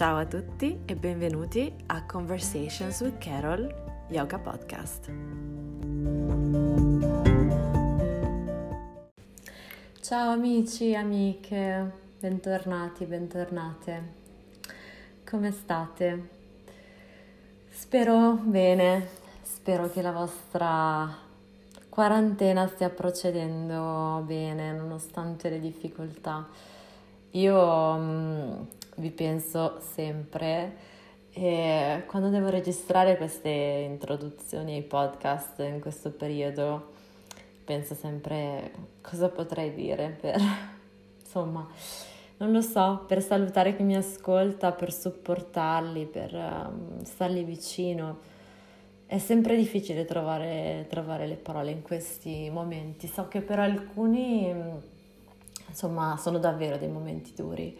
Ciao a tutti e benvenuti a Conversations with Carol Yoga Podcast. Ciao amici e amiche, bentornati, bentornate. Come state? Spero bene, spero che la vostra quarantena stia procedendo bene nonostante le difficoltà. Io mm, vi penso sempre e quando devo registrare queste introduzioni ai podcast in questo periodo penso sempre cosa potrei dire per insomma non lo so, per salutare chi mi ascolta, per supportarli, per um, stargli vicino. È sempre difficile trovare, trovare le parole in questi momenti. So che per alcuni, insomma, sono davvero dei momenti duri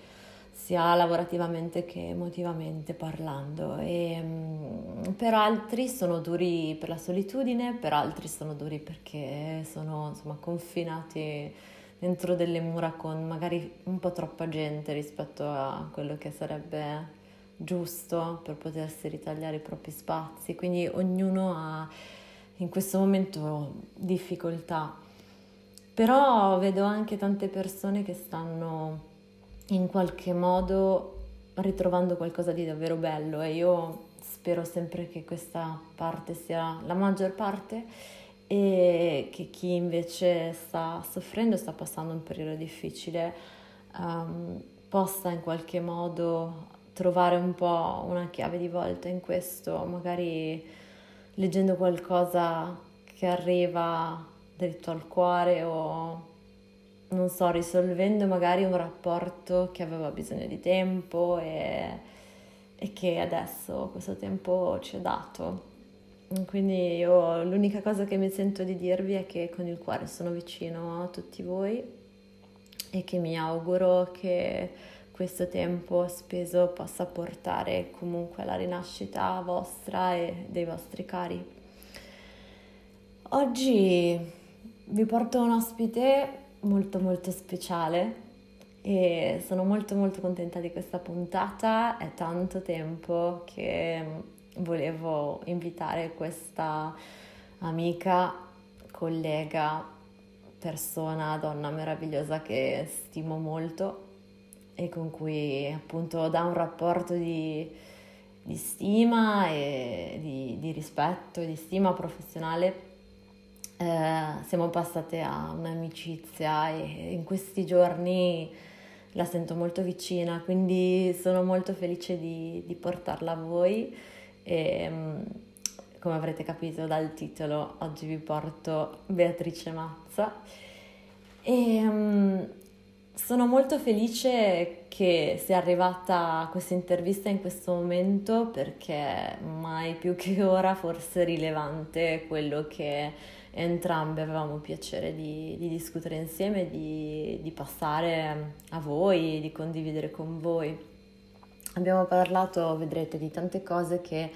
sia lavorativamente che emotivamente parlando e mm, per altri sono duri per la solitudine, per altri sono duri perché sono insomma confinati dentro delle mura con magari un po' troppa gente rispetto a quello che sarebbe giusto per potersi ritagliare i propri spazi, quindi ognuno ha in questo momento difficoltà. Però vedo anche tante persone che stanno in qualche modo ritrovando qualcosa di davvero bello e io spero sempre che questa parte sia la maggior parte e che chi invece sta soffrendo, sta passando un periodo difficile, um, possa in qualche modo trovare un po' una chiave di volta in questo, magari leggendo qualcosa che arriva dritto al cuore o non so, risolvendo magari un rapporto che aveva bisogno di tempo e, e che adesso questo tempo ci è dato. Quindi io l'unica cosa che mi sento di dirvi è che con il cuore sono vicino a tutti voi e che mi auguro che questo tempo speso possa portare comunque alla rinascita vostra e dei vostri cari. Oggi vi porto un ospite molto molto speciale e sono molto molto contenta di questa puntata. È tanto tempo che volevo invitare questa amica, collega, persona, donna meravigliosa che stimo molto e con cui appunto da un rapporto di, di stima e di, di rispetto e di stima professionale eh, siamo passate a un'amicizia e in questi giorni la sento molto vicina, quindi sono molto felice di, di portarla a voi. E mm, come avrete capito dal titolo oggi vi porto Beatrice Mazza. E um, sono molto felice che sia arrivata questa intervista in questo momento perché mai più che ora forse è rilevante quello che entrambe avevamo piacere di, di discutere insieme, di, di passare a voi, di condividere con voi. Abbiamo parlato, vedrete, di tante cose che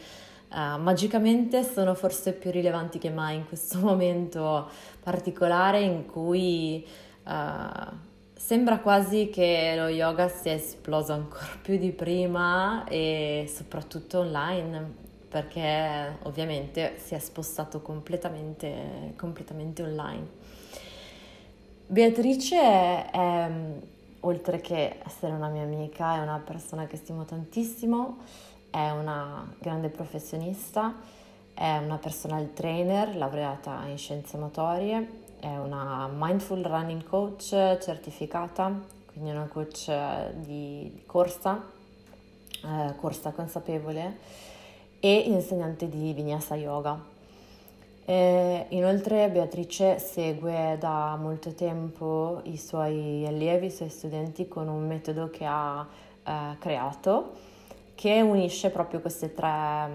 uh, magicamente sono forse più rilevanti che mai in questo momento particolare in cui uh, sembra quasi che lo yoga sia esploso ancora più di prima e soprattutto online perché ovviamente si è spostato completamente, completamente online. Beatrice è, oltre che essere una mia amica, è una persona che stimo tantissimo, è una grande professionista, è una personal trainer laureata in scienze motorie, è una mindful running coach certificata, quindi una coach di corsa, eh, corsa consapevole e insegnante di Vinyasa Yoga. E inoltre Beatrice segue da molto tempo i suoi allievi, i suoi studenti con un metodo che ha eh, creato che unisce proprio queste tre,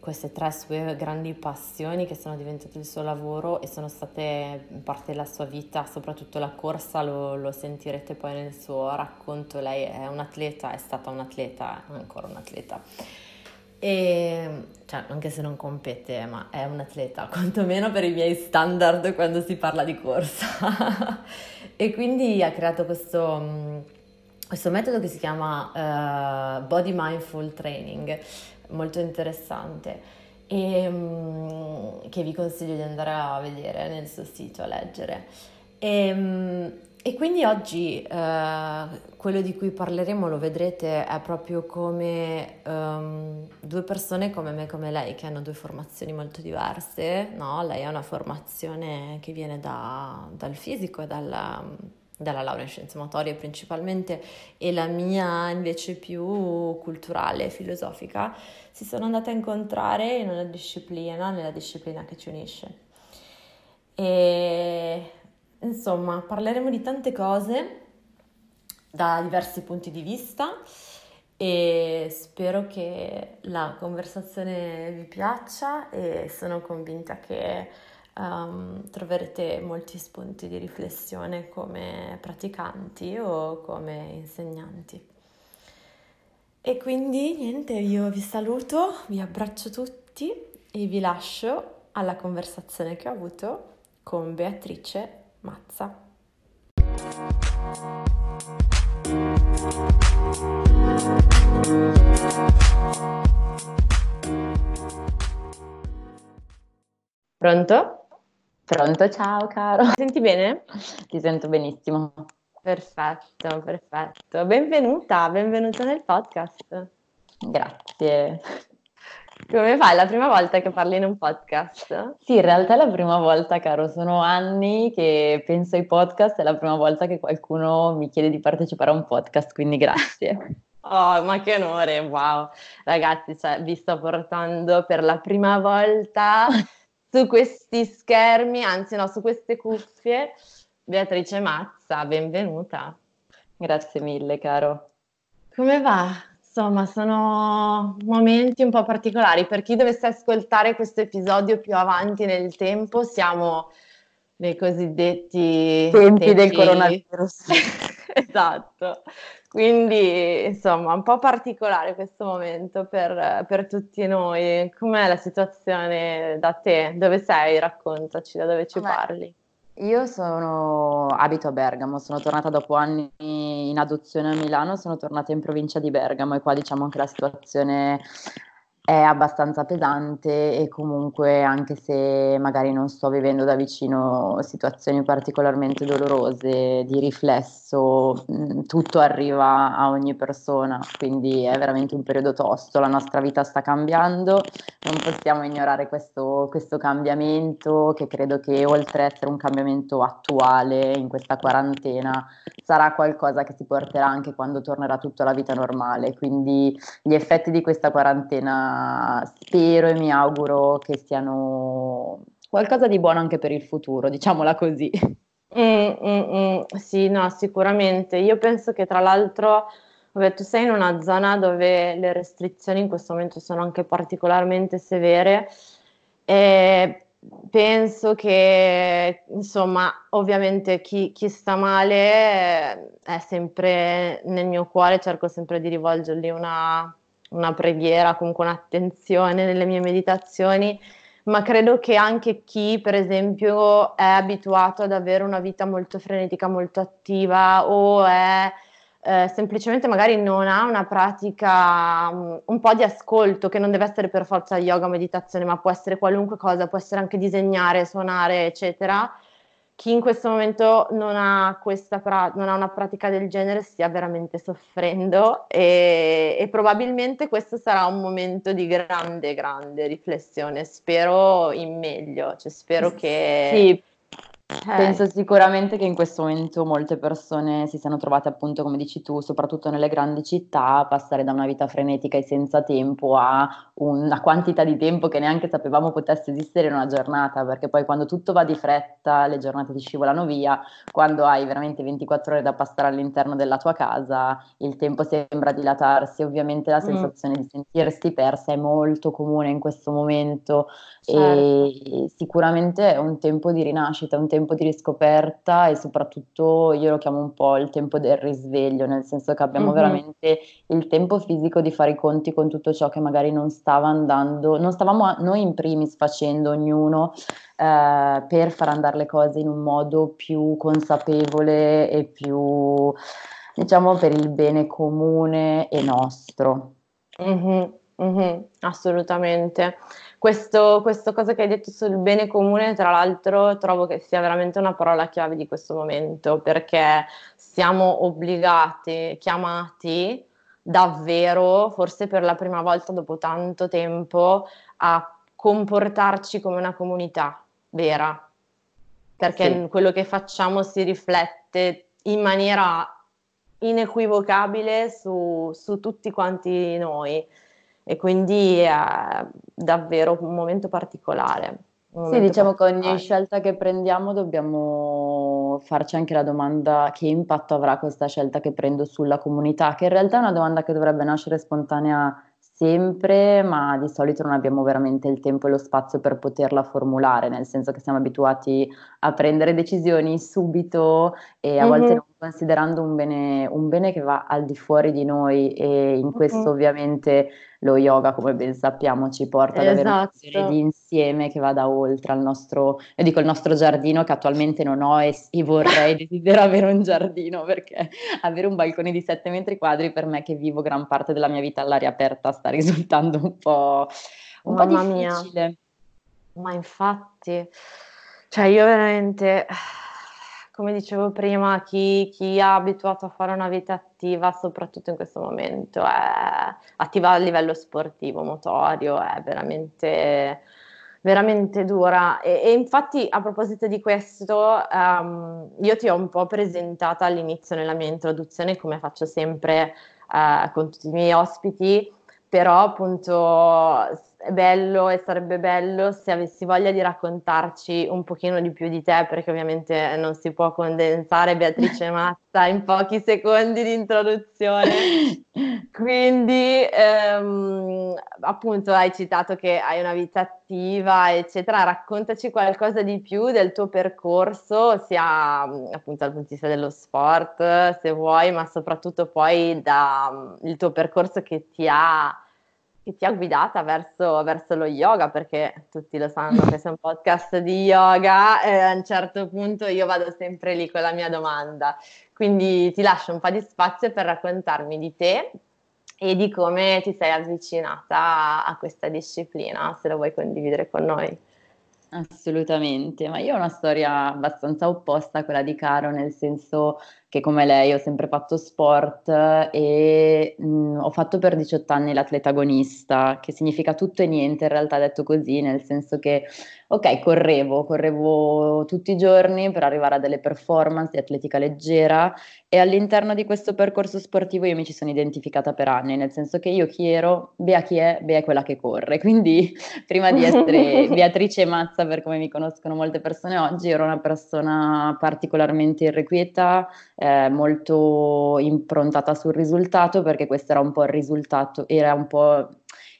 queste tre sue grandi passioni che sono diventate il suo lavoro e sono state parte della sua vita, soprattutto la corsa, lo, lo sentirete poi nel suo racconto. Lei è un atleta, è stata un atleta, è ancora un atleta e, cioè, anche se non compete, ma è un atleta, quantomeno per i miei standard quando si parla di corsa. e quindi ha creato questo, questo metodo che si chiama uh, Body Mindful Training, molto interessante e um, che vi consiglio di andare a vedere nel suo sito, a leggere. E, um, e quindi oggi uh, quello di cui parleremo, lo vedrete, è proprio come um, due persone come me e come lei, che hanno due formazioni molto diverse. No? Lei ha una formazione che viene da, dal fisico e dalla dalla laurea in scienze motorie principalmente e la mia invece più culturale, filosofica, si sono andate a incontrare in una disciplina, nella disciplina che ci unisce. E insomma, parleremo di tante cose da diversi punti di vista e spero che la conversazione vi piaccia e sono convinta che um, troverete molti spunti di riflessione come praticanti o come insegnanti. E quindi niente, io vi saluto, vi abbraccio tutti e vi lascio alla conversazione che ho avuto con Beatrice Mazza. Pronto? Pronto, ciao caro. Mi senti bene? Ti sento benissimo. Perfetto, perfetto. Benvenuta, benvenuta nel podcast. Grazie. Come fai? È la prima volta che parli in un podcast? Sì, in realtà è la prima volta, caro. Sono anni che penso ai podcast, è la prima volta che qualcuno mi chiede di partecipare a un podcast, quindi grazie. Oh, ma che onore, wow. Ragazzi, cioè, vi sto portando per la prima volta su questi schermi, anzi no, su queste cuffie, Beatrice Mazza, benvenuta. Grazie mille, caro. Come va? Insomma, sono momenti un po' particolari. Per chi dovesse ascoltare questo episodio più avanti nel tempo, siamo nei cosiddetti tempi, tempi... del coronavirus. esatto. Quindi, insomma, un po' particolare questo momento per, per, tutti noi. Com'è la situazione da te? Dove sei? Raccontaci da dove ci Beh, parli. Io sono, abito a Bergamo, sono tornata dopo anni in adozione a Milano, sono tornata in provincia di Bergamo e qua diciamo che la situazione è abbastanza pesante e comunque anche se magari non sto vivendo da vicino situazioni particolarmente dolorose, di riflesso, mm, tutto arriva a ogni persona, quindi è veramente un periodo tosto, la nostra vita sta cambiando, non possiamo ignorare questo, questo cambiamento che credo che oltre a essere un cambiamento attuale in questa quarantena sarà qualcosa che si porterà anche quando tornerà tutta la vita normale, quindi gli effetti di questa quarantena spero e mi auguro che siano qualcosa di buono anche per il futuro, diciamola così. Mm, mm, mm. Sì, no, sicuramente. Io penso che tra l'altro, vabbè, tu sei in una zona dove le restrizioni in questo momento sono anche particolarmente severe e penso che, insomma, ovviamente chi, chi, sta male è sempre nel mio cuore, cerco sempre di rivolgergli una, una preghiera, comunque un'attenzione nelle mie meditazioni, ma credo che anche chi, per esempio, è abituato ad avere una vita molto frenetica, molto attiva o è eh, semplicemente magari non ha una pratica, um, un po' di ascolto, che non deve essere per forza yoga, meditazione, ma può essere qualunque cosa, può essere anche disegnare, suonare, eccetera chi in questo momento non ha, pra- non ha, una pratica del genere stia veramente soffrendo e, e, probabilmente questo sarà un momento di grande, grande riflessione. Spero in meglio, cioè spero che... Sì, eh. Penso sicuramente che in questo momento molte persone si siano trovate appunto, come dici tu, soprattutto nelle grandi città, a passare da una vita frenetica e senza tempo a una quantità di tempo che neanche sapevamo potesse esistere in una giornata, perché poi quando tutto va di fretta, le giornate ti scivolano via, quando hai veramente 24 ore da passare all'interno della tua casa, il tempo sembra dilatarsi, ovviamente la mm. sensazione mm. di sentirsi persa è molto comune in questo momento certo. e sicuramente è un tempo di rinascita, un tempo tempo di riscoperta e soprattutto io lo chiamo un po' il tempo del risveglio, nel senso che abbiamo mm-hmm. veramente il tempo fisico di fare i conti con tutto ciò che magari non stava andando, non stavamo noi in primis facendo ognuno eh, per far andare le cose in un modo più consapevole e più diciamo per il bene comune e nostro. Mm-hmm, mm-hmm, assolutamente. Questo, questo cosa che hai detto sul bene comune, tra l'altro, trovo che sia veramente una parola chiave di questo momento, perché siamo obbligati, chiamati davvero, forse per la prima volta dopo tanto tempo, a comportarci come una comunità vera, perché sì. quello che facciamo si riflette in maniera inequivocabile su, su tutti quanti noi e quindi è davvero un momento particolare. Un sì, diciamo che ogni scelta che prendiamo dobbiamo farci anche la domanda che impatto avrà questa scelta che prendo sulla comunità, che in realtà è una domanda che dovrebbe nascere spontanea sempre, ma di solito non abbiamo veramente il tempo e lo spazio per poterla formulare, nel senso che siamo abituati a prendere decisioni subito e a mm-hmm. volte non considerando un bene, un bene, che va al di fuori di noi e in questo mm-hmm. ovviamente lo yoga, come ben sappiamo, ci porta ad avere una esatto. di insieme che vada oltre al nostro, io dico il nostro giardino che attualmente non ho e, e vorrei, desidero avere un giardino perché avere un balcone di 7 metri quadri per me che vivo gran parte della mia vita all'aria aperta sta risultando un po', un Mamma po difficile. Mia. Ma infatti, cioè io veramente come dicevo prima, chi, chi, è abituato a fare una vita attiva, soprattutto in questo momento, è attiva a livello sportivo, motorio, è veramente, veramente dura. E, e infatti, a proposito di questo, um, io ti ho un po' presentata all'inizio nella mia introduzione, come faccio sempre uh, con tutti i miei ospiti, però appunto è bello e sarebbe bello se avessi voglia di raccontarci un pochino di più di te, perché ovviamente non si può condensare Beatrice Mazza in pochi secondi di introduzione. Quindi, ehm, appunto, hai citato che hai una vita attiva, eccetera. Raccontaci qualcosa di più del tuo percorso, sia appunto dal punto di vista dello sport, se vuoi, ma soprattutto poi dal tuo percorso che ti ha che ti ha guidata verso, verso, lo yoga, perché tutti lo sanno che sei un podcast di yoga e a un certo punto io vado sempre lì con la mia domanda. Quindi ti lascio un po' di spazio per raccontarmi di te e di come ti sei avvicinata a questa disciplina, se lo vuoi condividere con noi. Assolutamente, ma io ho una storia abbastanza opposta a quella di Caro, nel senso che come lei ho sempre fatto sport e mh, ho fatto per 18 anni l'atleta agonista, che significa tutto e niente in realtà detto così, nel senso che ok, correvo, correvo tutti i giorni per arrivare a delle performance di atletica leggera e all'interno di questo percorso sportivo io mi ci sono identificata per anni, nel senso che io chi ero, Bea chi è, Bea è quella che corre, quindi prima di essere Beatrice Mazza per come mi conoscono molte persone oggi, ero una persona particolarmente irrequieta, eh, molto improntata sul risultato perché questo era un po' il risultato, era un po'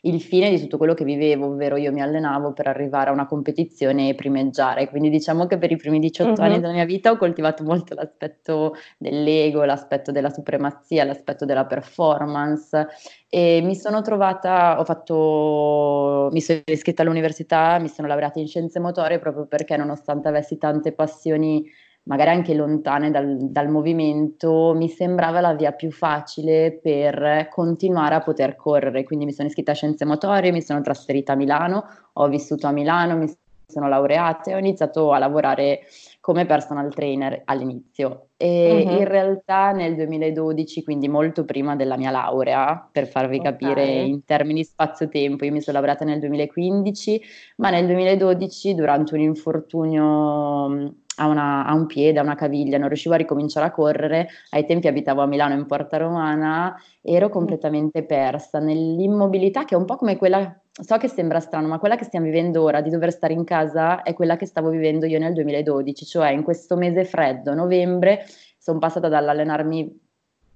il fine di tutto quello che vivevo, ovvero io mi allenavo per arrivare a una competizione e primeggiare. Quindi diciamo che per i primi 18 uh-huh. anni della mia vita ho coltivato molto l'aspetto dell'ego, l'aspetto della supremazia, l'aspetto della performance e mi sono trovata, ho fatto, mi sono iscritta all'università, mi sono laureata in scienze motorie proprio perché nonostante avessi tante passioni magari anche lontane dal, dal, movimento, mi sembrava la via più facile per continuare a poter correre. Quindi mi sono iscritta a Scienze Motorie, mi sono trasferita a Milano, ho vissuto a Milano, mi sono laureata e ho iniziato a lavorare come personal trainer all'inizio. E uh-huh. in realtà nel 2012, quindi molto prima della mia laurea, per farvi okay. capire in termini spazio-tempo, io mi sono laureata nel 2015, ma nel 2012 durante un infortunio a, una, a, un piede, a una caviglia, non riuscivo a ricominciare a correre. Ai tempi abitavo a Milano in Porta Romana, ero completamente persa nell'immobilità che è un po' come quella, so che sembra strano, ma quella che stiamo vivendo ora di dover stare in casa è quella che stavo vivendo io nel 2012, cioè in questo mese freddo, novembre, sono passata dall'allenarmi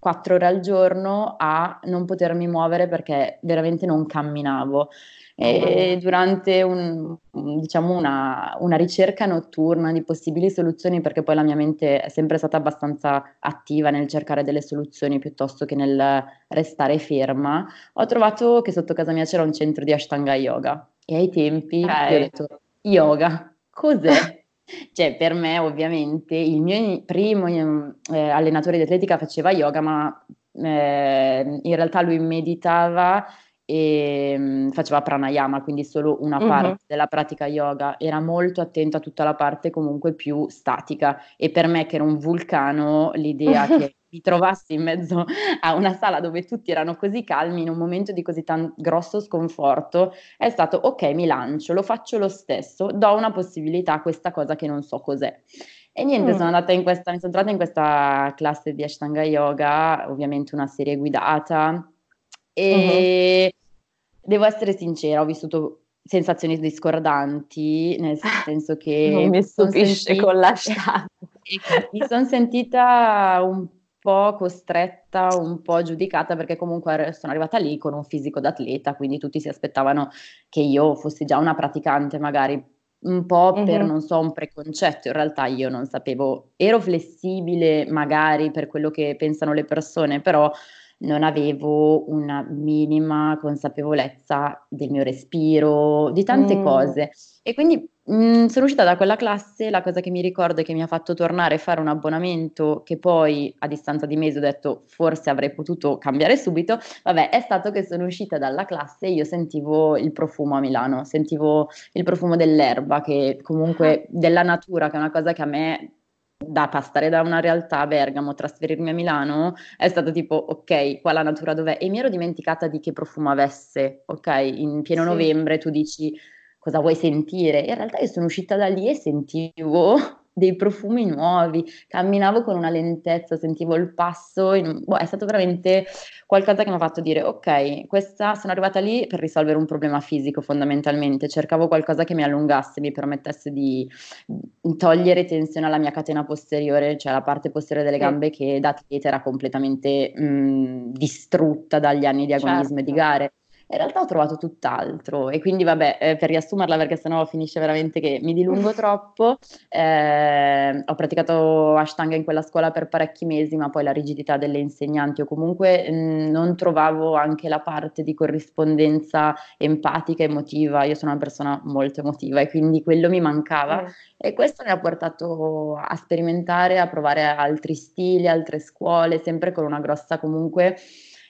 quattro ore al giorno a non potermi muovere perché veramente non camminavo. E durante un, diciamo una, una, ricerca notturna di possibili soluzioni, perché poi la mia mente è sempre stata abbastanza attiva nel cercare delle soluzioni piuttosto che nel restare ferma, ho trovato che sotto casa mia c'era un centro di Ashtanga Yoga e ai tempi okay. ho detto yoga, cos'è? cioè per me ovviamente il mio primo eh, allenatore di atletica faceva yoga, ma eh, in realtà lui meditava e um, faceva pranayama, quindi solo una uh-huh. parte della pratica yoga, era molto attento a tutta la parte comunque più statica e per me che era un vulcano l'idea che mi trovassi in mezzo a una sala dove tutti erano così calmi in un momento di così tan- grosso sconforto è stato ok mi lancio, lo faccio lo stesso, do una possibilità a questa cosa che non so cos'è. E niente, mm. sono andata in questa, mi sono trovata in questa classe di Ashtanga Yoga, ovviamente una serie guidata e uh-huh. devo essere sincera, ho vissuto sensazioni discordanti, nel senso che... non mi stupisce sentita, con l'hashtag. mi sono sentita un po' costretta, un po' giudicata perché comunque sono arrivata lì con un fisico d'atleta, quindi tutti si aspettavano che io fossi già una praticante magari un po' uh-huh. per, non so, un preconcetto, in realtà io non sapevo, ero flessibile magari per quello che pensano le persone, però non avevo una minima consapevolezza del mio respiro, di tante mm. cose. E quindi mh, mm, sono uscita da quella classe, la cosa che mi ricordo e che mi ha fatto tornare a fare un abbonamento che poi a distanza di mesi ho detto forse avrei potuto cambiare subito, vabbè, è stato che sono uscita dalla classe e io sentivo il profumo a Milano, sentivo il profumo dell'erba, che comunque ah. della natura, che è una cosa che a me da passare da una realtà a Bergamo, trasferirmi a Milano, è stato tipo, ok, qua la natura dov'è? E mi ero dimenticata di che profumo avesse, ok? In pieno sì. novembre tu dici cosa vuoi sentire? In realtà io sono uscita da lì e sentivo dei profumi nuovi, camminavo con una lentezza, sentivo il passo, in, boh, è stato veramente qualcosa che mi ha fatto dire ok, questa, sono arrivata lì per risolvere un problema fisico fondamentalmente, cercavo qualcosa che mi allungasse, mi permettesse di togliere tensione alla mia catena posteriore, cioè la parte posteriore delle gambe che da atleta era completamente mh, distrutta dagli anni di agonismo certo. e di certo. gare. In realtà ho trovato tutt'altro e quindi vabbè, eh, per riassumerla perché sennò finisce veramente che mi dilungo troppo, eh, ho praticato Ashtanga in quella scuola per parecchi mesi, ma poi la rigidità delle insegnanti o comunque mh, mm, non trovavo anche la parte di corrispondenza empatica, emotiva, io sono una persona molto emotiva e quindi quello mi mancava mm. e questo mi ha portato a sperimentare, a provare altri stili, altre scuole, sempre con una grossa comunque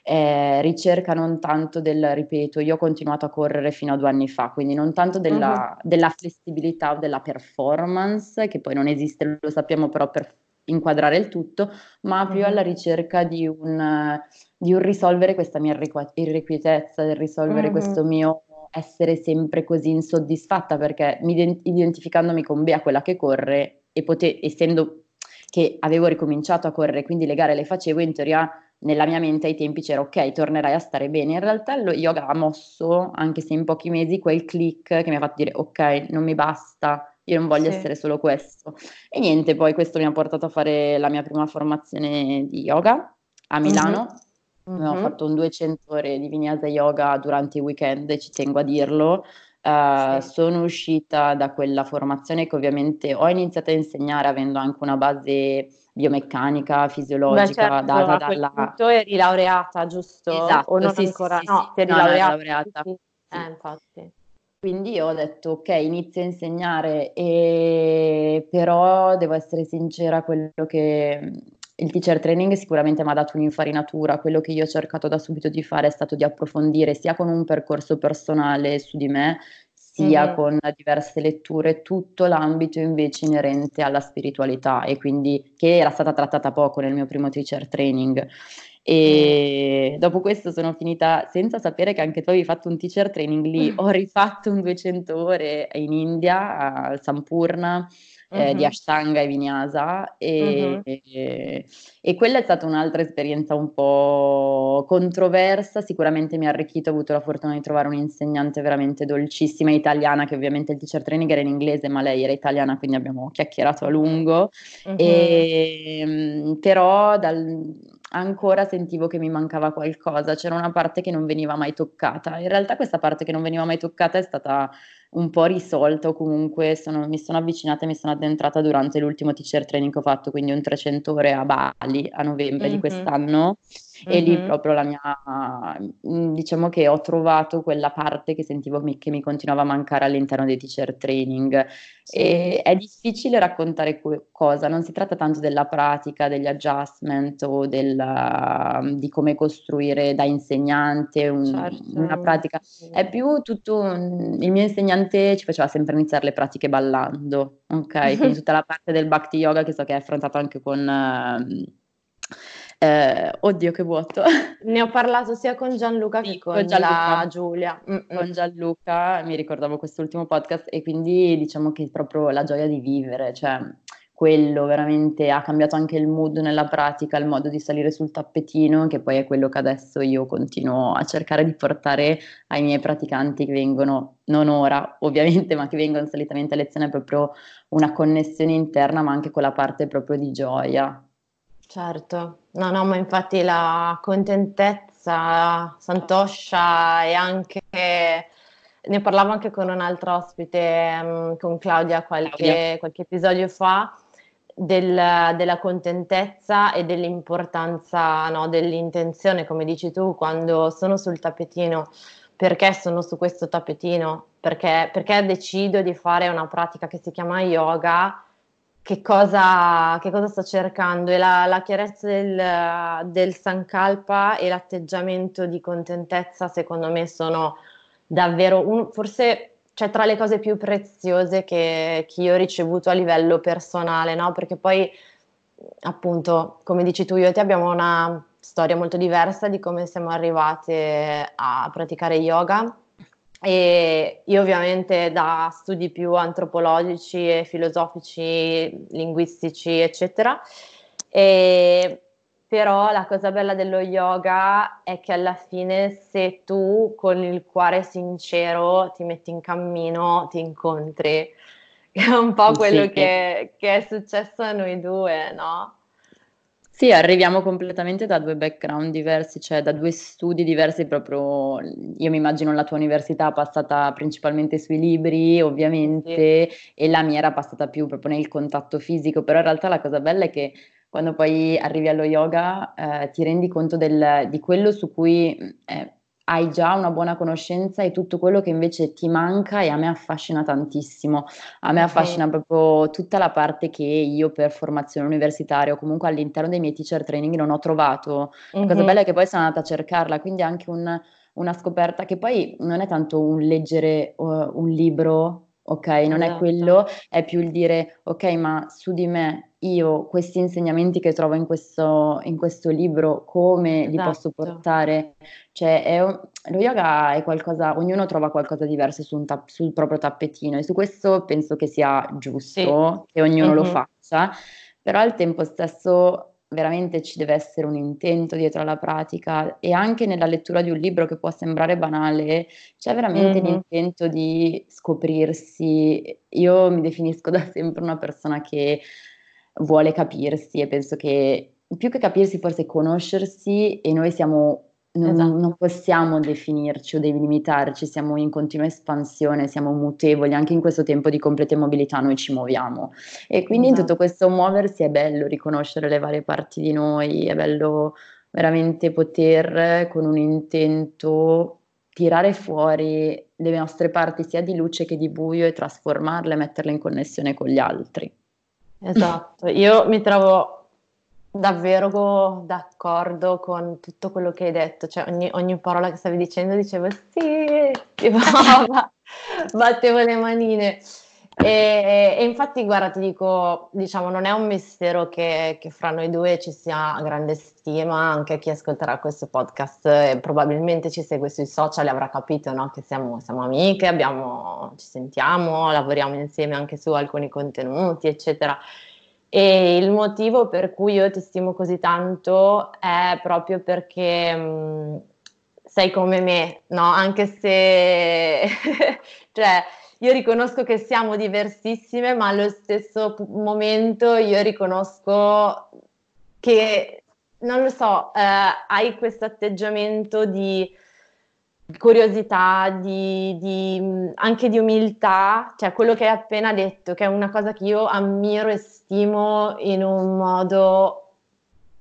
eh, ricerca non tanto del, ripeto, io ho continuato a correre fino a due anni fa, quindi non tanto della, uh-huh. della flessibilità o della performance, che poi non esiste, lo sappiamo però per inquadrare il tutto, ma più uh-huh. alla ricerca di un, di un, risolvere questa mia irrequietezza, di risolvere uh-huh. questo mio essere sempre così insoddisfatta, perché mi, identificandomi con Bea, quella che corre, e pote- essendo che avevo ricominciato a correre, quindi le gare le facevo, in teoria nella mia mente ai tempi c'era ok, tornerai a stare bene. In realtà lo yoga ha mosso, anche se in pochi mesi, quel click che mi ha fatto dire ok, non mi basta, io non voglio sì. essere solo questo. E niente, poi questo mi ha portato a fare la mia prima formazione di yoga a Milano. Mm-hmm. Ho fatto un 200 ore di vinyasa yoga durante i weekend, ci tengo a dirlo. Uh, sì. Sono uscita da quella formazione che ovviamente ho iniziato a insegnare avendo anche una base biomeccanica, fisiologica, Beh, certo, data dalla... punto eri laureata, giusto? Esatto, o non sì, ancora? Sì, no, eri no, laureata. laureata. Sì. Eh, infatti. Quindi ho detto ok, inizio a insegnare, e... però devo essere sincera, quello che il teacher training sicuramente mi ha dato un'infarinatura, quello che io ho cercato da subito di fare è stato di approfondire sia con un percorso personale su di me, sia mm-hmm. con diverse letture tutto l'ambito invece inerente alla spiritualità e quindi che era stata trattata poco nel mio primo teacher training. E mm. dopo questo sono finita senza sapere che anche tu avevi fatto un teacher training lì. Ho rifatto un 200 ore in India, al Sampurna, eh, uh-huh. di Ashtanga e Vinyasa e, uh-huh. e, e, quella è stata un'altra esperienza un po' controversa, sicuramente mi ha arricchito, ho avuto la fortuna di trovare un'insegnante veramente dolcissima, italiana, che ovviamente il teacher training era in inglese, ma lei era italiana, quindi abbiamo chiacchierato a lungo, uh-huh. e, ehm, però dal, ancora sentivo che mi mancava qualcosa, c'era una parte che non veniva mai toccata. In realtà questa parte che non veniva mai toccata è stata un po' risolta o comunque sono, mi sono avvicinata e mi sono addentrata durante l'ultimo teacher training che ho fatto, quindi un 300 ore a Bali a novembre mm-hmm. di quest'anno e lì proprio la mia, mm, diciamo che ho trovato quella parte che sentivo mi, che mi continuava a mancare all'interno dei teacher training. Sì. E è difficile raccontare cosa, non si tratta tanto della pratica, degli adjustment o della, di come costruire da insegnante un, certo. una pratica, è più tutto, il mio insegnante ci faceva sempre iniziare le pratiche ballando, ok? Quindi tutta la parte del bhakti yoga che so che è affrontato anche con... Uh, eh, oddio, che vuoto. Ne ho parlato sia con Gianluca sì, che con, con Gianluca. Giulia. Mm-mm. Con Gianluca mi ricordavo quest'ultimo podcast e quindi diciamo che proprio la gioia di vivere, cioè quello veramente ha cambiato anche il mood nella pratica, il modo di salire sul tappetino, che poi è quello che adesso io continuo a cercare di portare ai miei praticanti che vengono, non ora ovviamente, ma che vengono solitamente a lezione, proprio una connessione interna, ma anche quella parte proprio di gioia. Certo, no, no, ma infatti la contentezza, Santoscia e anche, ne parlavo anche con un altro ospite, um, con Claudia qualche, qualche episodio fa, del, della contentezza e dell'importanza no, dell'intenzione, come dici tu, quando sono sul tappetino, perché sono su questo tappetino, perché, perché decido di fare una pratica che si chiama yoga che cosa, che cosa sto cercando e la, la chiarezza del, del Sankalpa e l'atteggiamento di contentezza secondo me sono davvero un, forse cioè, tra le cose più preziose che, che, io ho ricevuto a livello personale, no? perché poi appunto come dici tu io e te abbiamo una storia molto diversa di come siamo arrivate a praticare yoga e io ovviamente da studi più antropologici e filosofici, linguistici, eccetera, e però la cosa bella dello yoga è che alla fine se tu con il cuore sincero ti metti in cammino, ti incontri. È un po' quello sì. che, che è successo a noi due, no? Sì, arriviamo completamente da due background diversi, cioè da due studi diversi proprio, io mi immagino la tua università passata principalmente sui libri, ovviamente, sì. e la mia era passata più proprio nel contatto fisico, però in realtà la cosa bella è che quando poi arrivi allo yoga eh, ti rendi conto del, di quello su cui eh, hai già una buona conoscenza e tutto quello che invece ti manca e a me affascina tantissimo. A me affascina okay. proprio tutta la parte che io per formazione universitaria o comunque all'interno dei miei teacher training non ho trovato. La cosa bella è che poi sono andata a cercarla, quindi anche un, una scoperta che poi non è tanto un leggere uh, un libro ok? Non esatto. è quello, è più il dire, ok, ma su di me io questi insegnamenti che trovo in questo, in questo libro, come esatto. li posso esatto. portare? Cioè, è, lo yoga è qualcosa, ognuno trova qualcosa diverso su ta- sul proprio tappetino e su questo penso che sia giusto sì. che ognuno mm-hmm. lo faccia, però al tempo stesso veramente ci deve essere un intento dietro alla pratica e anche nella lettura di un libro che può sembrare banale, c'è veramente mm-hmm. l'intento di scoprirsi. Io mi definisco da sempre una persona che vuole capirsi e penso che più che capirsi forse conoscersi e noi siamo non, esatto. non, possiamo definirci o delimitarci, siamo in continua espansione, siamo mutevoli, anche in questo tempo di completa immobilità noi ci muoviamo. E quindi esatto. in tutto questo muoversi è bello riconoscere le varie parti di noi, è bello veramente poter con un intento tirare fuori le nostre parti sia di luce che di buio e trasformarle, metterle in connessione con gli altri. Esatto, io mi trovo davvero d'accordo con tutto quello che hai detto, cioè ogni, ogni parola che stavi dicendo dicevo sì, tipo, battevo le manine. E, e, infatti, guarda, ti dico, diciamo, non è un mistero che, che, fra noi due ci sia grande stima, anche chi ascolterà questo podcast e probabilmente ci segue sui social avrà capito no? che siamo, siamo amiche, abbiamo, ci sentiamo, lavoriamo insieme anche su alcuni contenuti, eccetera. E il motivo per cui io ti stimo così tanto è proprio perché mh, mm, sei come me, no? Anche se, cioè, io riconosco che siamo diversissime, ma allo stesso momento io riconosco che, non lo so, eh, hai questo atteggiamento di curiosità, di, di, anche di umiltà, cioè quello che hai appena detto, che è una cosa che io ammiro e stimo in un modo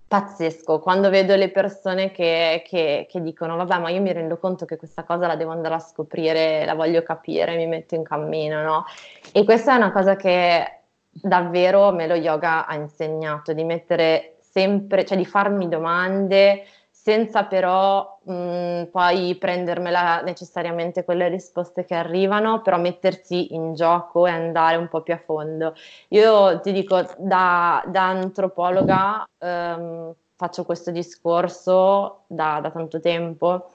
pazzesco quando vedo le persone che, che, che, dicono vabbè ma io mi rendo conto che questa cosa la devo andare a scoprire, la voglio capire, mi metto in cammino, no? E questa è una cosa che davvero me lo yoga ha insegnato, di mettere sempre, cioè di farmi domande senza però mh, poi prendermela necessariamente quelle risposte che arrivano, però mettersi in gioco e andare un po' più a fondo. Io ti dico, da, da antropologa ehm, faccio questo discorso da, da tanto tempo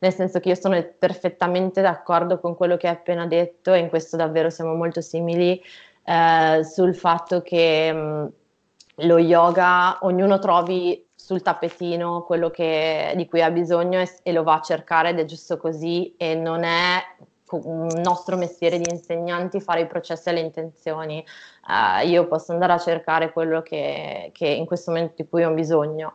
nel senso che io sono perfettamente d'accordo con quello che hai appena detto e in questo davvero siamo molto simili eh, sul fatto che mh, lo yoga, ognuno trovi sul tappetino quello che, di cui ha bisogno e, e, lo va a cercare ed è giusto così e non è un nostro mestiere di insegnanti fare i processi alle intenzioni. Uh, io posso andare a cercare quello che, che, in questo momento di cui ho bisogno.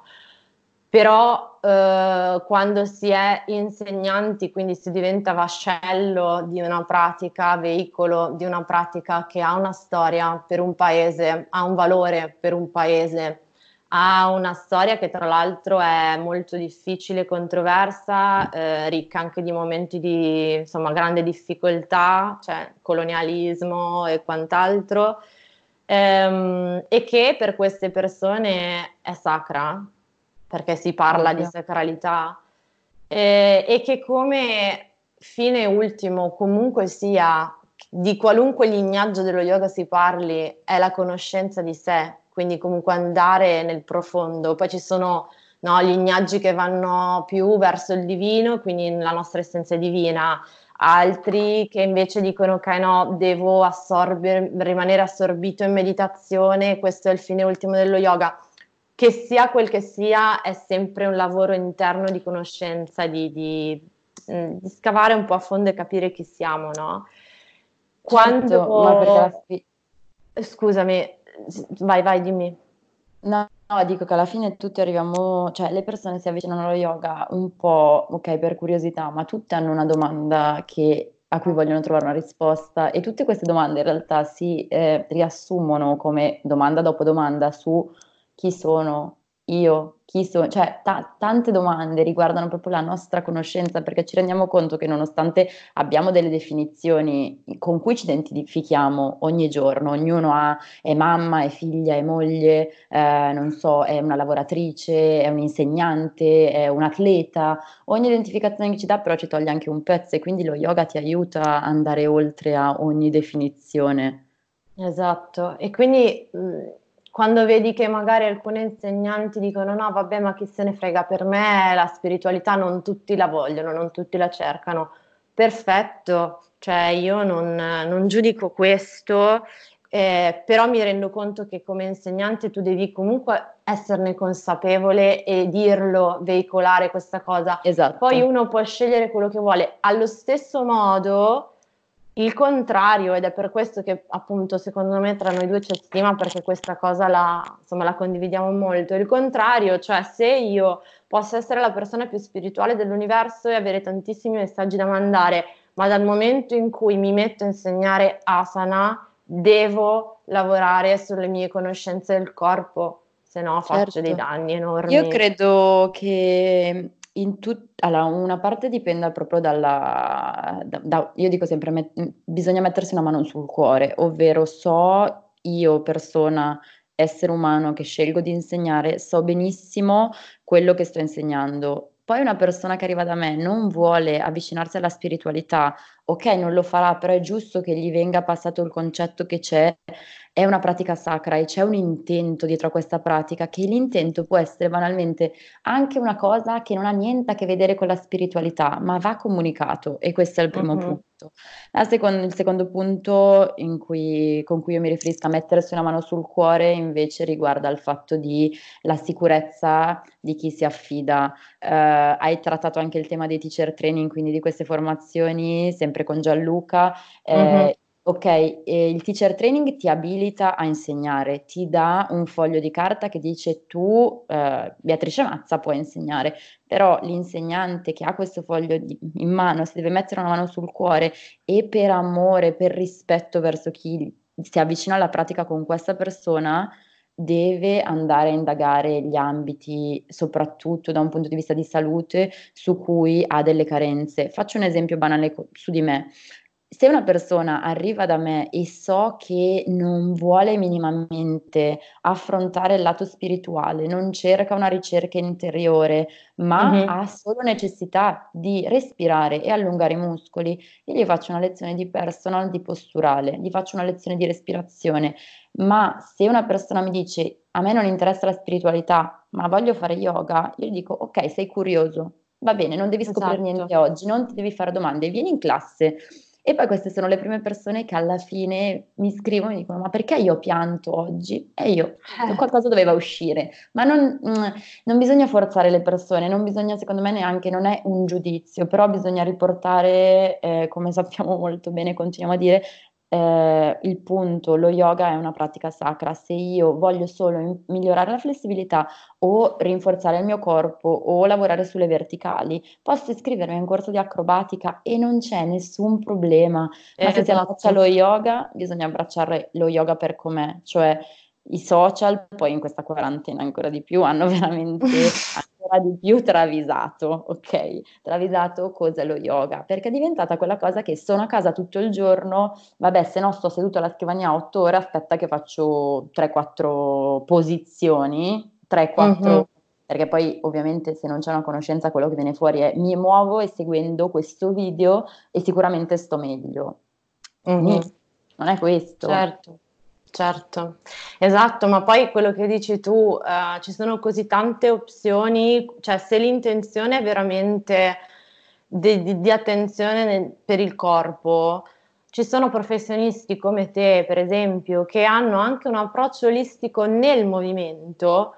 Però uh, quando si è insegnanti, quindi si diventa vascello di una pratica, veicolo di una pratica che ha una storia per un paese, ha un valore per un paese, ha una storia che tra l'altro è molto difficile, controversa, eh, ricca anche di momenti di insomma, grande difficoltà, cioè colonialismo e quant'altro, ehm, e che per queste persone è sacra, perché si parla di sacralità, eh, e che come fine ultimo comunque sia di qualunque lignaggio dello yoga si parli, è la conoscenza di sé, quindi comunque andare nel profondo. Poi ci sono no, gli lignaggi che vanno più verso il divino, quindi la nostra essenza divina, altri che invece dicono che no, devo assorbire, rimanere assorbito in meditazione, questo è il fine ultimo dello yoga. Che sia quel che sia, è sempre un lavoro interno di conoscenza, di, di, mm, di scavare un po' a fondo e capire chi siamo, no? Quando... Certo, ma perché la... Scusami, Vai, vai, dimmi. No, no, dico che alla fine tutti arriviamo, cioè le persone si avvicinano allo yoga un po', ok, per curiosità, ma tutte hanno una domanda che, a cui vogliono trovare una risposta e tutte queste domande in realtà si eh, riassumono come domanda dopo domanda su chi sono, io, chi sono, cioè ta- tante domande riguardano proprio la nostra conoscenza perché ci rendiamo conto che nonostante abbiamo delle definizioni con cui ci identifichiamo ogni giorno, ognuno ha, è mamma, è figlia, è moglie, eh, non so, è una lavoratrice, è un insegnante, è un atleta, ogni identificazione che ci dà però ci toglie anche un pezzo e quindi lo yoga ti aiuta ad andare oltre a ogni definizione. Esatto, e quindi quando vedi che magari alcuni insegnanti dicono no, vabbè, ma chi se ne frega, per me la spiritualità non tutti la vogliono, non tutti la cercano. Perfetto, cioè io non, non giudico questo, eh, però mi rendo conto che come insegnante tu devi comunque esserne consapevole e dirlo, veicolare questa cosa. Esatto. Poi uno può scegliere quello che vuole. Allo stesso modo il contrario, ed è per questo che appunto secondo me tra noi due c'è stima perché questa cosa la, insomma, la condividiamo molto. Il contrario, cioè se io posso essere la persona più spirituale dell'universo e avere tantissimi messaggi da mandare, ma dal momento in cui mi metto a insegnare asana, devo lavorare sulle mie conoscenze del corpo, se no faccio certo. dei danni enormi. Io credo che tut- allora, una parte dipende proprio dalla... Da, da, io dico sempre, met- bisogna mettersi una mano sul cuore, ovvero so io, persona, essere umano che scelgo di insegnare, so benissimo quello che sto insegnando. Poi una persona che arriva da me non vuole avvicinarsi alla spiritualità, ok, non lo farà, però è giusto che gli venga passato il concetto che c'è è una pratica sacra e c'è un intento dietro a questa pratica, che l'intento può essere banalmente anche una cosa che non ha niente a che vedere con la spiritualità, ma va comunicato e questo è il primo uh-huh. punto. Seconda, il secondo punto cui, con cui io mi riferisco a mettersi una mano sul cuore invece riguarda il fatto di la sicurezza di chi si affida. Uh, hai trattato anche il tema dei teacher training, quindi di queste formazioni, sempre con Gianluca. Eh, uh-huh ok, eh, il teacher training ti abilita a insegnare, ti dà un foglio di carta che dice tu, eh, Beatrice Mazza, puoi insegnare, però l'insegnante che ha questo foglio di, in mano si deve mettere una mano sul cuore e per amore, per rispetto verso chi si avvicina alla pratica con questa persona, deve andare a indagare gli ambiti, soprattutto da un punto di vista di salute, su cui ha delle carenze. Faccio un esempio banale su di me se una persona arriva da me e so che non vuole minimamente affrontare il lato spirituale, non cerca una ricerca interiore, ma mm-hmm. ha solo necessità di respirare e allungare i muscoli, io gli faccio una lezione di personal, di posturale, gli faccio una lezione di respirazione. Ma se una persona mi dice a me non interessa la spiritualità, ma voglio fare yoga, io gli dico ok, sei curioso, va bene, non devi scoprire esatto. niente oggi, non ti devi fare domande, vieni in classe e poi queste sono le prime persone che alla fine mi scrivono e mi dicono: Ma perché io pianto oggi? E io, eh. qualcosa doveva uscire. Ma non, mm, non, bisogna forzare le persone, non bisogna, secondo me, neanche, non è un giudizio, però bisogna riportare, eh, come sappiamo molto bene, continuiamo a dire, eh, il punto, lo yoga è una pratica sacra, se io voglio solo in- migliorare la flessibilità o rinforzare il mio corpo o lavorare sulle verticali, posso iscrivermi a un corso di acrobatica e non c'è nessun problema, eh, ma se si abbraccia esatto. lo yoga bisogna abbracciare lo yoga per com'è, cioè i social, poi in questa quarantena ancora di più, hanno veramente ancora di più travisato, ok? Travisato cos'è lo yoga, perché è diventata quella cosa che sono a casa tutto il giorno, vabbè se no sto seduto alla scrivania otto ore, aspetta che faccio 3-4 posizioni, 3-4 mm-hmm. perché poi ovviamente se non c'è una conoscenza quello che viene fuori è mi muovo e seguendo questo video e sicuramente sto meglio. Mm-hmm. Non è questo. Certo. Certo, esatto, ma poi quello che dici tu, uh, ci sono così tante opzioni, cioè se l'intenzione è veramente di, di, di attenzione nel, per il corpo, ci sono professionisti come te, per esempio, che hanno anche un approccio olistico nel movimento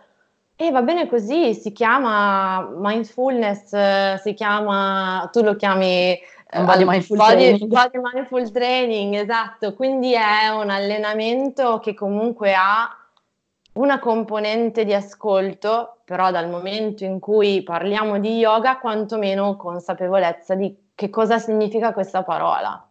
e va bene così, si chiama mindfulness, si chiama, tu lo chiami un body mindful body, training. Body mindful training, esatto. Quindi è un allenamento che comunque ha una componente di ascolto, però dal momento in cui parliamo di yoga, quantomeno consapevolezza di che cosa significa questa parola.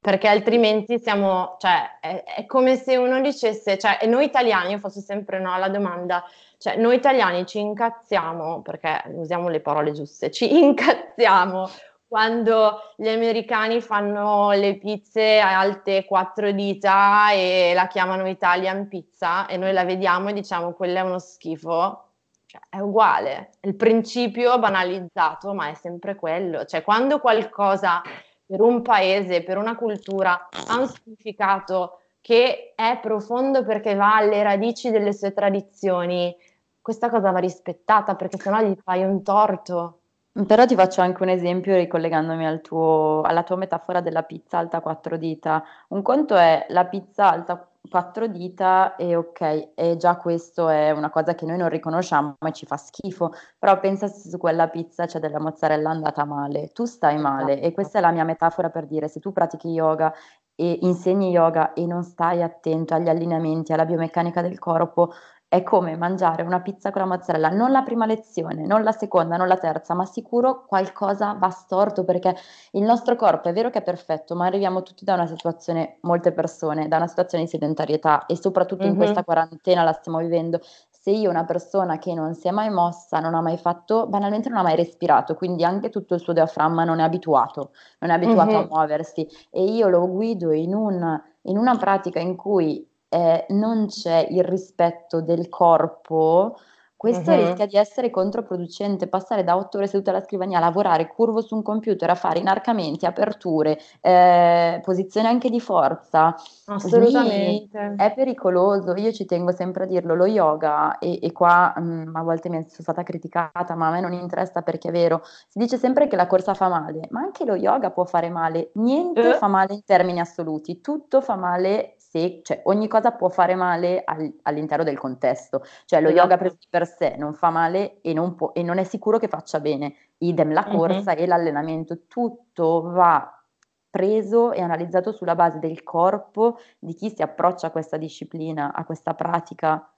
Perché altrimenti siamo, cioè, è, è come se uno dicesse, cioè, e noi italiani, io faccio sempre no alla domanda, cioè, noi italiani ci incazziamo, perché usiamo le parole giuste, ci incazziamo quando gli americani fanno le pizze alte quattro dita e la chiamano Italian pizza e noi la vediamo e diciamo quello è uno schifo, cioè, è uguale, il principio banalizzato, ma è sempre quello. Cioè, quando qualcosa per un paese, per una cultura ha un significato che è profondo perché va alle radici delle sue tradizioni, questa cosa va rispettata perché sennò gli fai un torto. Però ti faccio anche un esempio ricollegandomi al tuo, alla tua metafora della pizza alta quattro dita. Un conto è la pizza alta quattro dita e ok, e già questo è una cosa che noi non riconosciamo e ci fa schifo, però pensa se su quella pizza c'è della mozzarella andata male, tu stai male e questa è la mia metafora per dire se tu pratichi yoga e insegni yoga e non stai attento agli allineamenti, alla biomeccanica del corpo, è come mangiare una pizza con la mozzarella, non la prima lezione, non la seconda, non la terza, ma sicuro qualcosa va storto perché il nostro corpo è vero che è perfetto, ma arriviamo tutti da una situazione, molte persone, da una situazione di sedentarietà e soprattutto mm-hmm. in questa quarantena la stiamo vivendo. Se io una persona che non si è mai mossa, non ha mai fatto, banalmente non ha mai respirato, quindi anche tutto il suo diaframma non è abituato, non è abituato mm-hmm. a muoversi e io lo guido in, un, in una pratica in cui eh, non c'è il rispetto del corpo, questo uh-huh. rischia di essere controproducente, passare da otto ore sedute alla scrivania a lavorare curvo su un computer, a fare inarcamenti, aperture, eh, posizioni anche di forza. Assolutamente. è pericoloso, io ci tengo sempre a dirlo, lo yoga, e, e qua mh, mm, a volte mi sono stata criticata, ma a me non interessa perché è vero, si dice sempre che la corsa fa male, ma anche lo yoga può fare male, niente uh. fa male in termini assoluti, tutto fa male se, cioè, ogni cosa può fare male al, all'interno del contesto, cioè lo esatto. yoga per, per, sé non fa male e non, può, e non, è sicuro che faccia bene, idem la corsa mm-hmm. e l'allenamento, tutto va preso e analizzato sulla base del corpo di chi si approccia a questa disciplina, a questa pratica.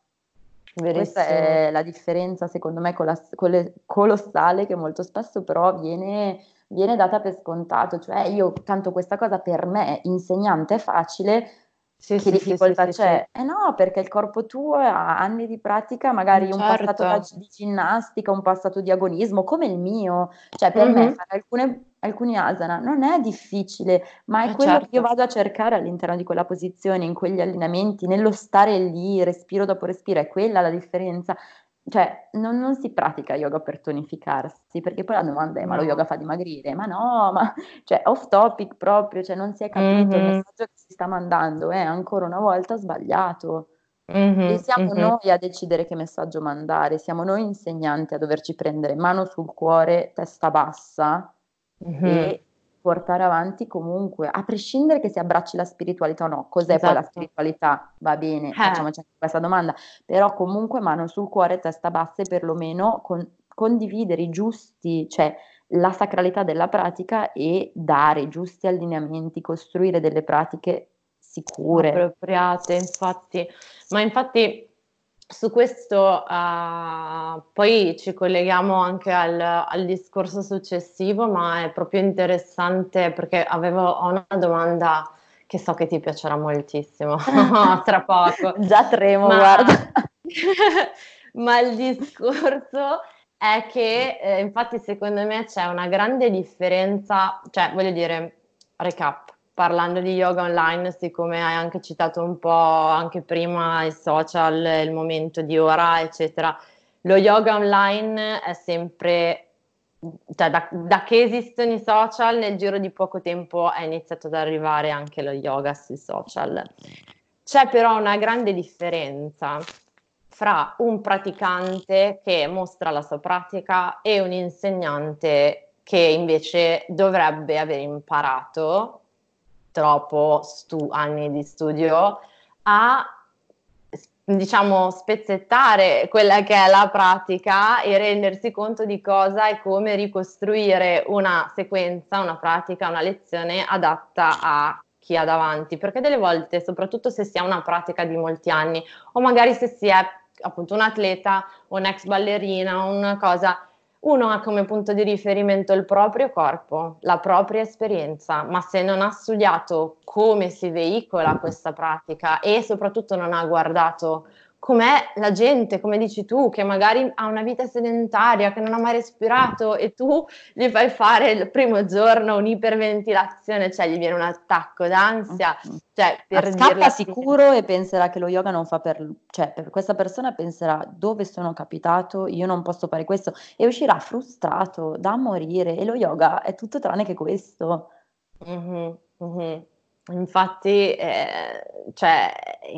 Verissimo. Questa è la differenza, secondo me, colossale che molto spesso però viene, viene data per scontato. Cioè, io tanto questa cosa per me, insegnante, è facile, sì, che sì, difficoltà sì, c'è? Eh no, perché il corpo tuo ha anni di pratica, magari certo. un passato certo. di ginnastica, un passato di agonismo, come il mio. Cioè, per mm-hmm. me fare alcune, alcuni asana non è difficile, ma è eh quello certo. che io vado a cercare all'interno di quella posizione, in quegli allenamenti, nello stare lì, respiro dopo respiro, è quella la differenza cioè, non, non, si pratica yoga per tonificarsi, perché poi la domanda è: ma lo yoga fa dimagrire? Ma no, ma cioè, off topic proprio, cioè non si è capito mm-hmm. il messaggio che si sta mandando, è ancora una volta sbagliato. Mm-hmm. E siamo mm-hmm. noi a decidere che messaggio mandare, siamo noi insegnanti a doverci prendere mano sul cuore, testa bassa e portare avanti comunque, a prescindere che si abbracci la spiritualità o no. Cos'è esatto. poi la esatto. spiritualità? Va bene, eh. facciamoci anche questa domanda, però comunque mano sul cuore, testa bassa e perlomeno con, condividere i giusti, cioè la sacralità della pratica e dare i giusti allineamenti, costruire delle pratiche sicure. Appropriate, infatti. Ma infatti su questo uh, poi ci colleghiamo anche al, al, discorso successivo, ma è proprio interessante perché avevo una domanda che so che ti piacerà moltissimo tra poco. Già tremo, ma, guarda. ma il discorso è che eh, infatti secondo me c'è una grande differenza, cioè voglio dire, recap, parlando di yoga online, siccome hai anche citato un po' anche prima i social, il momento di ora, eccetera, lo yoga online è sempre, cioè da, da, che esistono i social, nel giro di poco tempo è iniziato ad arrivare anche lo yoga sui social. C'è però una grande differenza fra un praticante che mostra la sua pratica e un insegnante che invece dovrebbe aver imparato troppo stu- anni di studio a diciamo spezzettare quella che è la pratica e rendersi conto di cosa e come ricostruire una sequenza, una pratica, una lezione adatta a chi ha davanti, perché delle volte, soprattutto se si ha una pratica di molti anni o magari se si è appunto un atleta, un'ex ballerina, una cosa uno ha come punto di riferimento il proprio corpo, la propria esperienza, ma se non ha studiato come si veicola questa pratica e soprattutto non ha guardato com'è la gente, come dici tu, che magari ha una vita sedentaria, che non ha mai respirato e tu gli fai fare il primo giorno un'iperventilazione, cioè gli viene un attacco d'ansia. Mm-hmm. Cioè, per scappa sicuro e penserà che lo yoga non fa per... cioè per questa persona penserà dove sono capitato, io non posso fare questo e uscirà frustrato da morire e lo yoga è tutto tranne che questo. Mm-hmm, mm-hmm. Infatti, eh, cioè,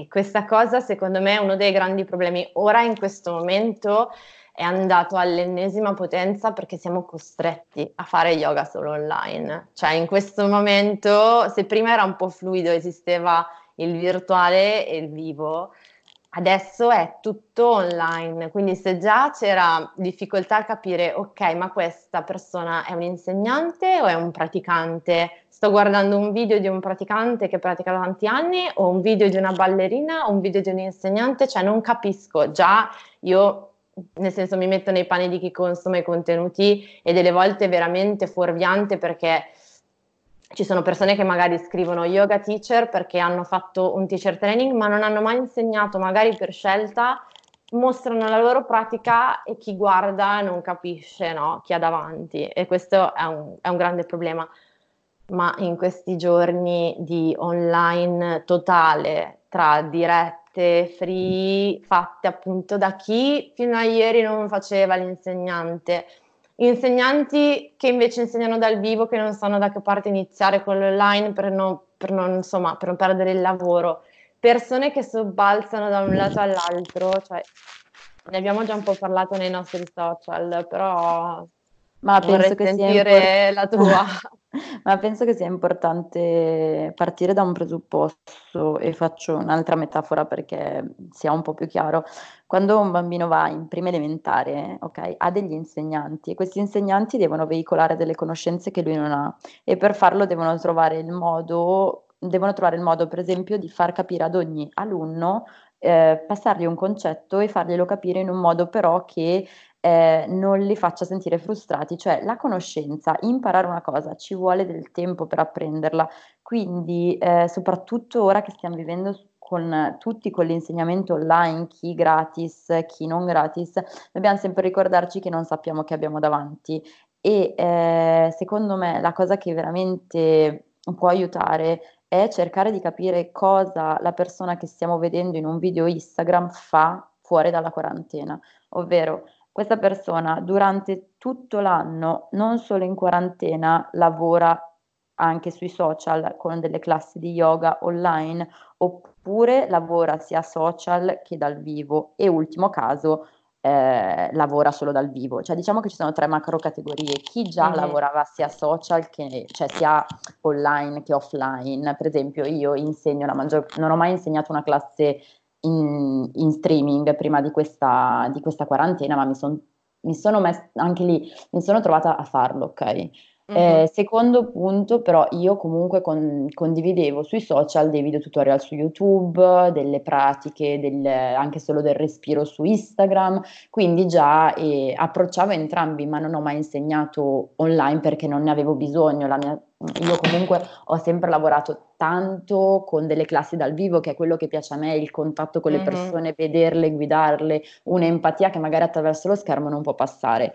questa cosa secondo me è uno dei grandi problemi. Ora in questo momento è andato all'ennesima potenza perché siamo costretti a fare yoga solo online. Cioè in questo momento, se prima era un po' fluido, esisteva il virtuale e il vivo, adesso è tutto online, quindi se già c'era difficoltà a capire, ok, ma questa persona è un insegnante o è un praticante? Sto guardando un video di un praticante che pratica da tanti anni o un video di una ballerina o un video di un insegnante, cioè non capisco, già io nel senso mi metto nei panni di chi consuma i contenuti e delle volte è veramente fuorviante perché ci sono persone che magari scrivono yoga teacher perché hanno fatto un teacher training ma non hanno mai insegnato, magari per scelta, mostrano la loro pratica e chi guarda non capisce no? chi ha davanti e questo è un, è un grande problema. Ma in questi giorni di online totale tra dirette free fatte appunto da chi fino a ieri non faceva l'insegnante, insegnanti che invece insegnano dal vivo, che non sanno da che parte iniziare con l'online per non, per non, insomma, per non perdere il lavoro, persone che sobbalzano da un lato all'altro, cioè, ne abbiamo già un po' parlato nei nostri social, però Ma penso import- la tua. Ma penso che sia importante partire da un presupposto e faccio un'altra metafora perché sia un po' più chiaro. Quando un bambino va in prima elementare, ok, ha degli insegnanti e questi insegnanti devono veicolare delle conoscenze che lui non ha e per farlo devono trovare il modo, devono trovare il modo, per esempio, di far capire ad ogni alunno eh, passargli un concetto e farglielo capire in un modo però che eh, non li faccia sentire frustrati, cioè la conoscenza, imparare una cosa ci vuole del tempo per apprenderla, quindi eh, soprattutto ora che stiamo vivendo con tutti con l'insegnamento online, chi gratis, chi non gratis, dobbiamo sempre ricordarci che non sappiamo che abbiamo davanti. E eh, secondo me la cosa che veramente può aiutare è cercare di capire cosa la persona che stiamo vedendo in un video Instagram fa fuori dalla quarantena, ovvero questa persona durante tutto l'anno, non solo in quarantena, lavora anche sui social con delle classi di yoga online oppure lavora sia social che dal vivo e ultimo caso eh, lavora solo dal vivo. Cioè diciamo che ci sono tre macro categorie. Chi già mm-hmm. lavorava sia social che cioè sia online che offline. Per esempio io insegno la maggior non ho mai insegnato una classe in, in streaming prima di questa, di questa quarantena, ma mi, son, mi sono messa anche lì, mi sono trovata a farlo, ok? Mm-hmm. Eh, secondo punto, però, io comunque con, condividevo sui social dei video tutorial su YouTube, delle pratiche, del, anche solo del respiro su Instagram, quindi già eh, approcciavo entrambi, ma non ho mai insegnato online perché non ne avevo bisogno. Mia, io comunque ho sempre lavorato tanto con delle classi dal vivo, che è quello che piace a me, il contatto con le mm-hmm. persone, vederle, guidarle, un'empatia che magari attraverso lo schermo non può passare.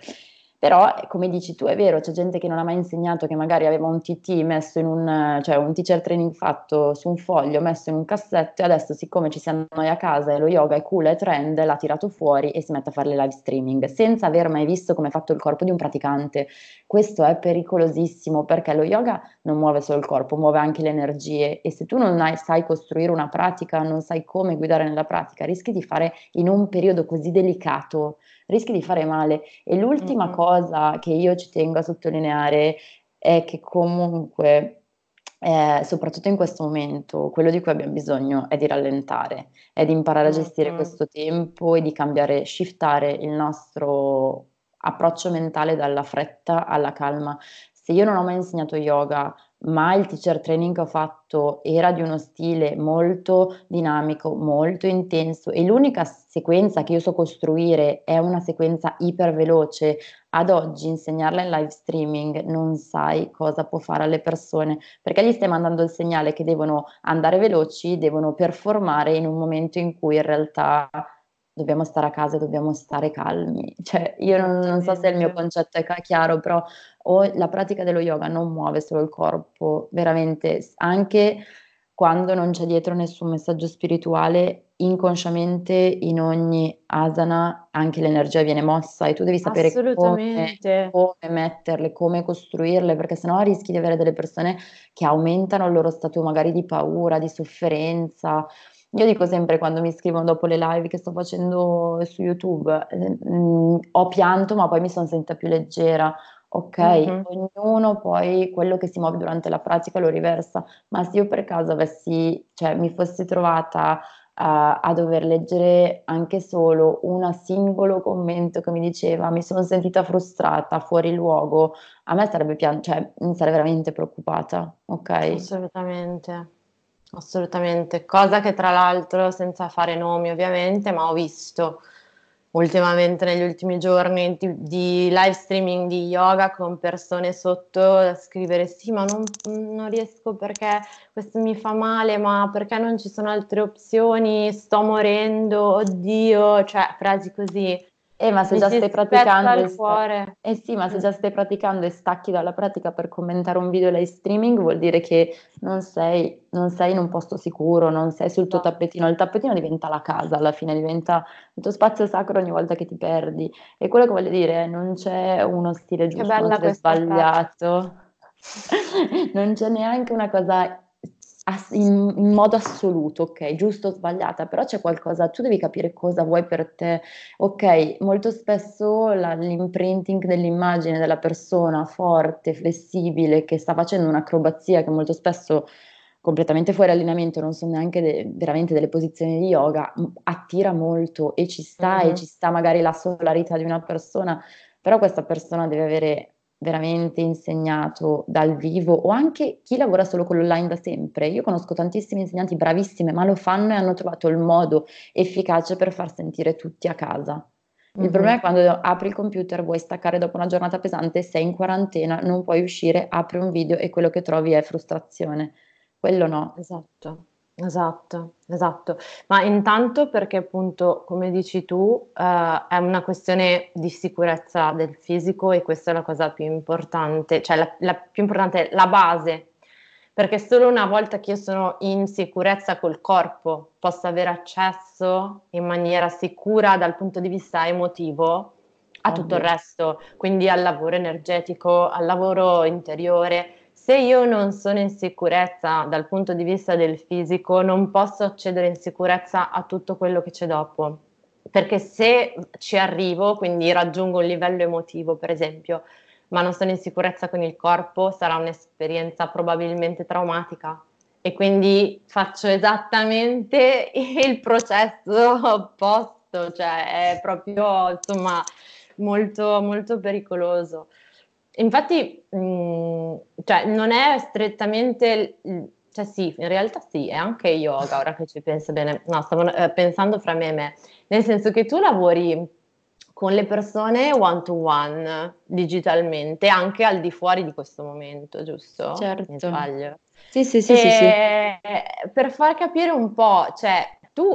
Però, come dici tu, è vero, c'è gente che non ha mai insegnato, che magari aveva un TT messo in un, cioè un teacher training fatto su un foglio, messo in un cassetto e adesso siccome ci siamo noi a casa e lo yoga è cool, è trend, l'ha tirato fuori e si mette a fare le live streaming senza aver mai visto come è fatto il corpo di un praticante. Questo è pericolosissimo perché lo yoga non muove solo il corpo, muove anche le energie e se tu non hai, sai costruire una pratica, non sai come guidare nella pratica, rischi di fare in un periodo così delicato rischi di fare male. E l'ultima mm-hmm. cosa che io ci tengo a sottolineare è che comunque, eh, soprattutto in questo momento, quello di cui abbiamo bisogno è di rallentare, è di imparare a gestire mm-hmm. questo tempo e di cambiare, shiftare il nostro approccio mentale dalla fretta alla calma. Se io non ho mai insegnato yoga, ma il teacher training che ho fatto era di uno stile molto dinamico, molto intenso e l'unica sequenza che io so costruire è una sequenza iper veloce. Ad oggi insegnarla in live streaming non sai cosa può fare alle persone perché gli stai mandando il segnale che devono andare veloci, devono performare in un momento in cui in realtà dobbiamo stare a casa e dobbiamo stare calmi. Cioè, io non, non, so se il mio concetto è chiaro, però la pratica dello yoga non muove solo il corpo, veramente, anche quando non c'è dietro nessun messaggio spirituale, inconsciamente in ogni asana anche l'energia viene mossa e tu devi sapere come, come metterle, come costruirle, perché sennò rischi di avere delle persone che aumentano il loro stato magari di paura, di sofferenza io dico sempre quando mi scrivono dopo le live che sto facendo su YouTube, eh, mh, mm, ho pianto ma poi mi sono sentita più leggera. Ok, mm-hmm. ognuno poi quello che si muove durante la pratica lo riversa, ma se io per caso avessi, cioè mi fossi trovata uh, a dover leggere anche solo un singolo commento che mi diceva mi sono sentita frustrata, fuori luogo, a me sarebbe pian- cioè mi sarei veramente preoccupata, ok? Assolutamente. Assolutamente, cosa che tra l'altro, senza fare nomi ovviamente, ma ho visto ultimamente negli ultimi giorni di, di live streaming di yoga con persone sotto a scrivere sì, ma non, non riesco perché questo mi fa male, ma perché non ci sono altre opzioni, sto morendo, oddio, cioè frasi così. Eh, ma se già stai praticando e sta... eh sì, ma se già stai praticando e stacchi dalla pratica per commentare un video live streaming, vuol dire che non sei, non sei in un posto sicuro, non sei sul tuo tappetino. Il tappetino diventa la casa, alla fine diventa il tuo spazio sacro ogni volta che ti perdi. E quello che voglio dire è non c'è uno stile giusto, uno stile sbagliato. non c'è neanche una cosa in, in, modo assoluto, ok, giusto o sbagliata, però c'è qualcosa, tu devi capire cosa vuoi per te. Ok, molto spesso la, l'imprinting dell'immagine della persona forte, flessibile, che sta facendo un'acrobazia che molto spesso completamente fuori allineamento, non sono neanche de- veramente delle posizioni di yoga, attira molto e ci sta mm-hmm. e ci sta magari la solarità di una persona, però questa persona deve avere veramente insegnato dal vivo o anche chi lavora solo con l'online da sempre. Io conosco tantissimi insegnanti bravissime, ma lo fanno e hanno trovato il modo efficace per far sentire tutti a casa. Il mm-hmm. problema è quando apri il computer, vuoi staccare dopo una giornata pesante, sei in quarantena, non puoi uscire, apri un video e quello che trovi è frustrazione. Quello no. Esatto. Esatto, esatto. Ma intanto perché appunto, come dici tu, eh, è una questione di sicurezza del fisico e questa è la cosa più importante, cioè la, la più importante, la base, perché solo una volta che io sono in sicurezza col corpo posso avere accesso in maniera sicura dal punto di vista emotivo a tutto il resto, quindi al lavoro energetico, al lavoro interiore se io non sono in sicurezza dal punto di vista del fisico, non posso accedere in sicurezza a tutto quello che c'è dopo. Perché se ci arrivo, quindi raggiungo un livello emotivo, per esempio, ma non sono in sicurezza con il corpo, sarà un'esperienza probabilmente traumatica. E quindi faccio esattamente il processo opposto, cioè è proprio insomma molto, molto pericoloso. Infatti, mh, mm, cioè, non è strettamente, cioè sì, in realtà sì, è anche yoga, ora che ci penso bene, no, stavo eh, pensando fra me e me, nel senso che tu lavori con le persone one to one digitalmente, anche al di fuori di questo momento, giusto? Certo. Mi sbaglio. Sì, sì, sì, sì, sì. Per far capire un po', cioè, tu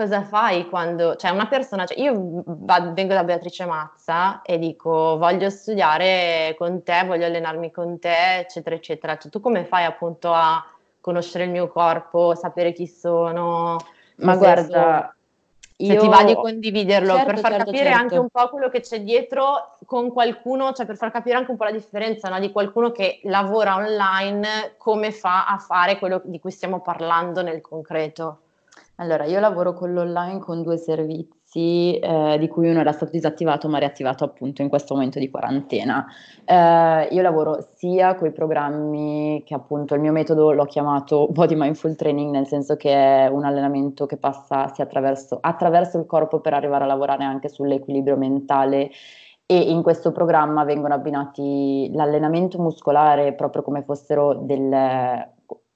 cosa fai quando, cioè una persona, cioè io vado, vengo da Beatrice Mazza e dico voglio studiare con te, voglio allenarmi con te, eccetera, eccetera. Cioè, tu come fai appunto a conoscere il mio corpo, sapere chi sono? Ma guarda, se io... ti va di condividerlo certo, per far certo, capire certo. anche un po' quello che c'è dietro con qualcuno, cioè per far capire anche un po' la differenza no? di qualcuno che lavora online, come fa a fare quello di cui stiamo parlando nel concreto. Allora, io lavoro con l'online con due servizi, eh, di cui uno era stato disattivato ma riattivato appunto in questo momento di quarantena. Eh, io lavoro sia con i programmi che appunto il mio metodo l'ho chiamato Body Mindful Training, nel senso che è un allenamento che passa attraverso, attraverso il corpo per arrivare a lavorare anche sull'equilibrio mentale e in questo programma vengono abbinati l'allenamento muscolare proprio come fossero del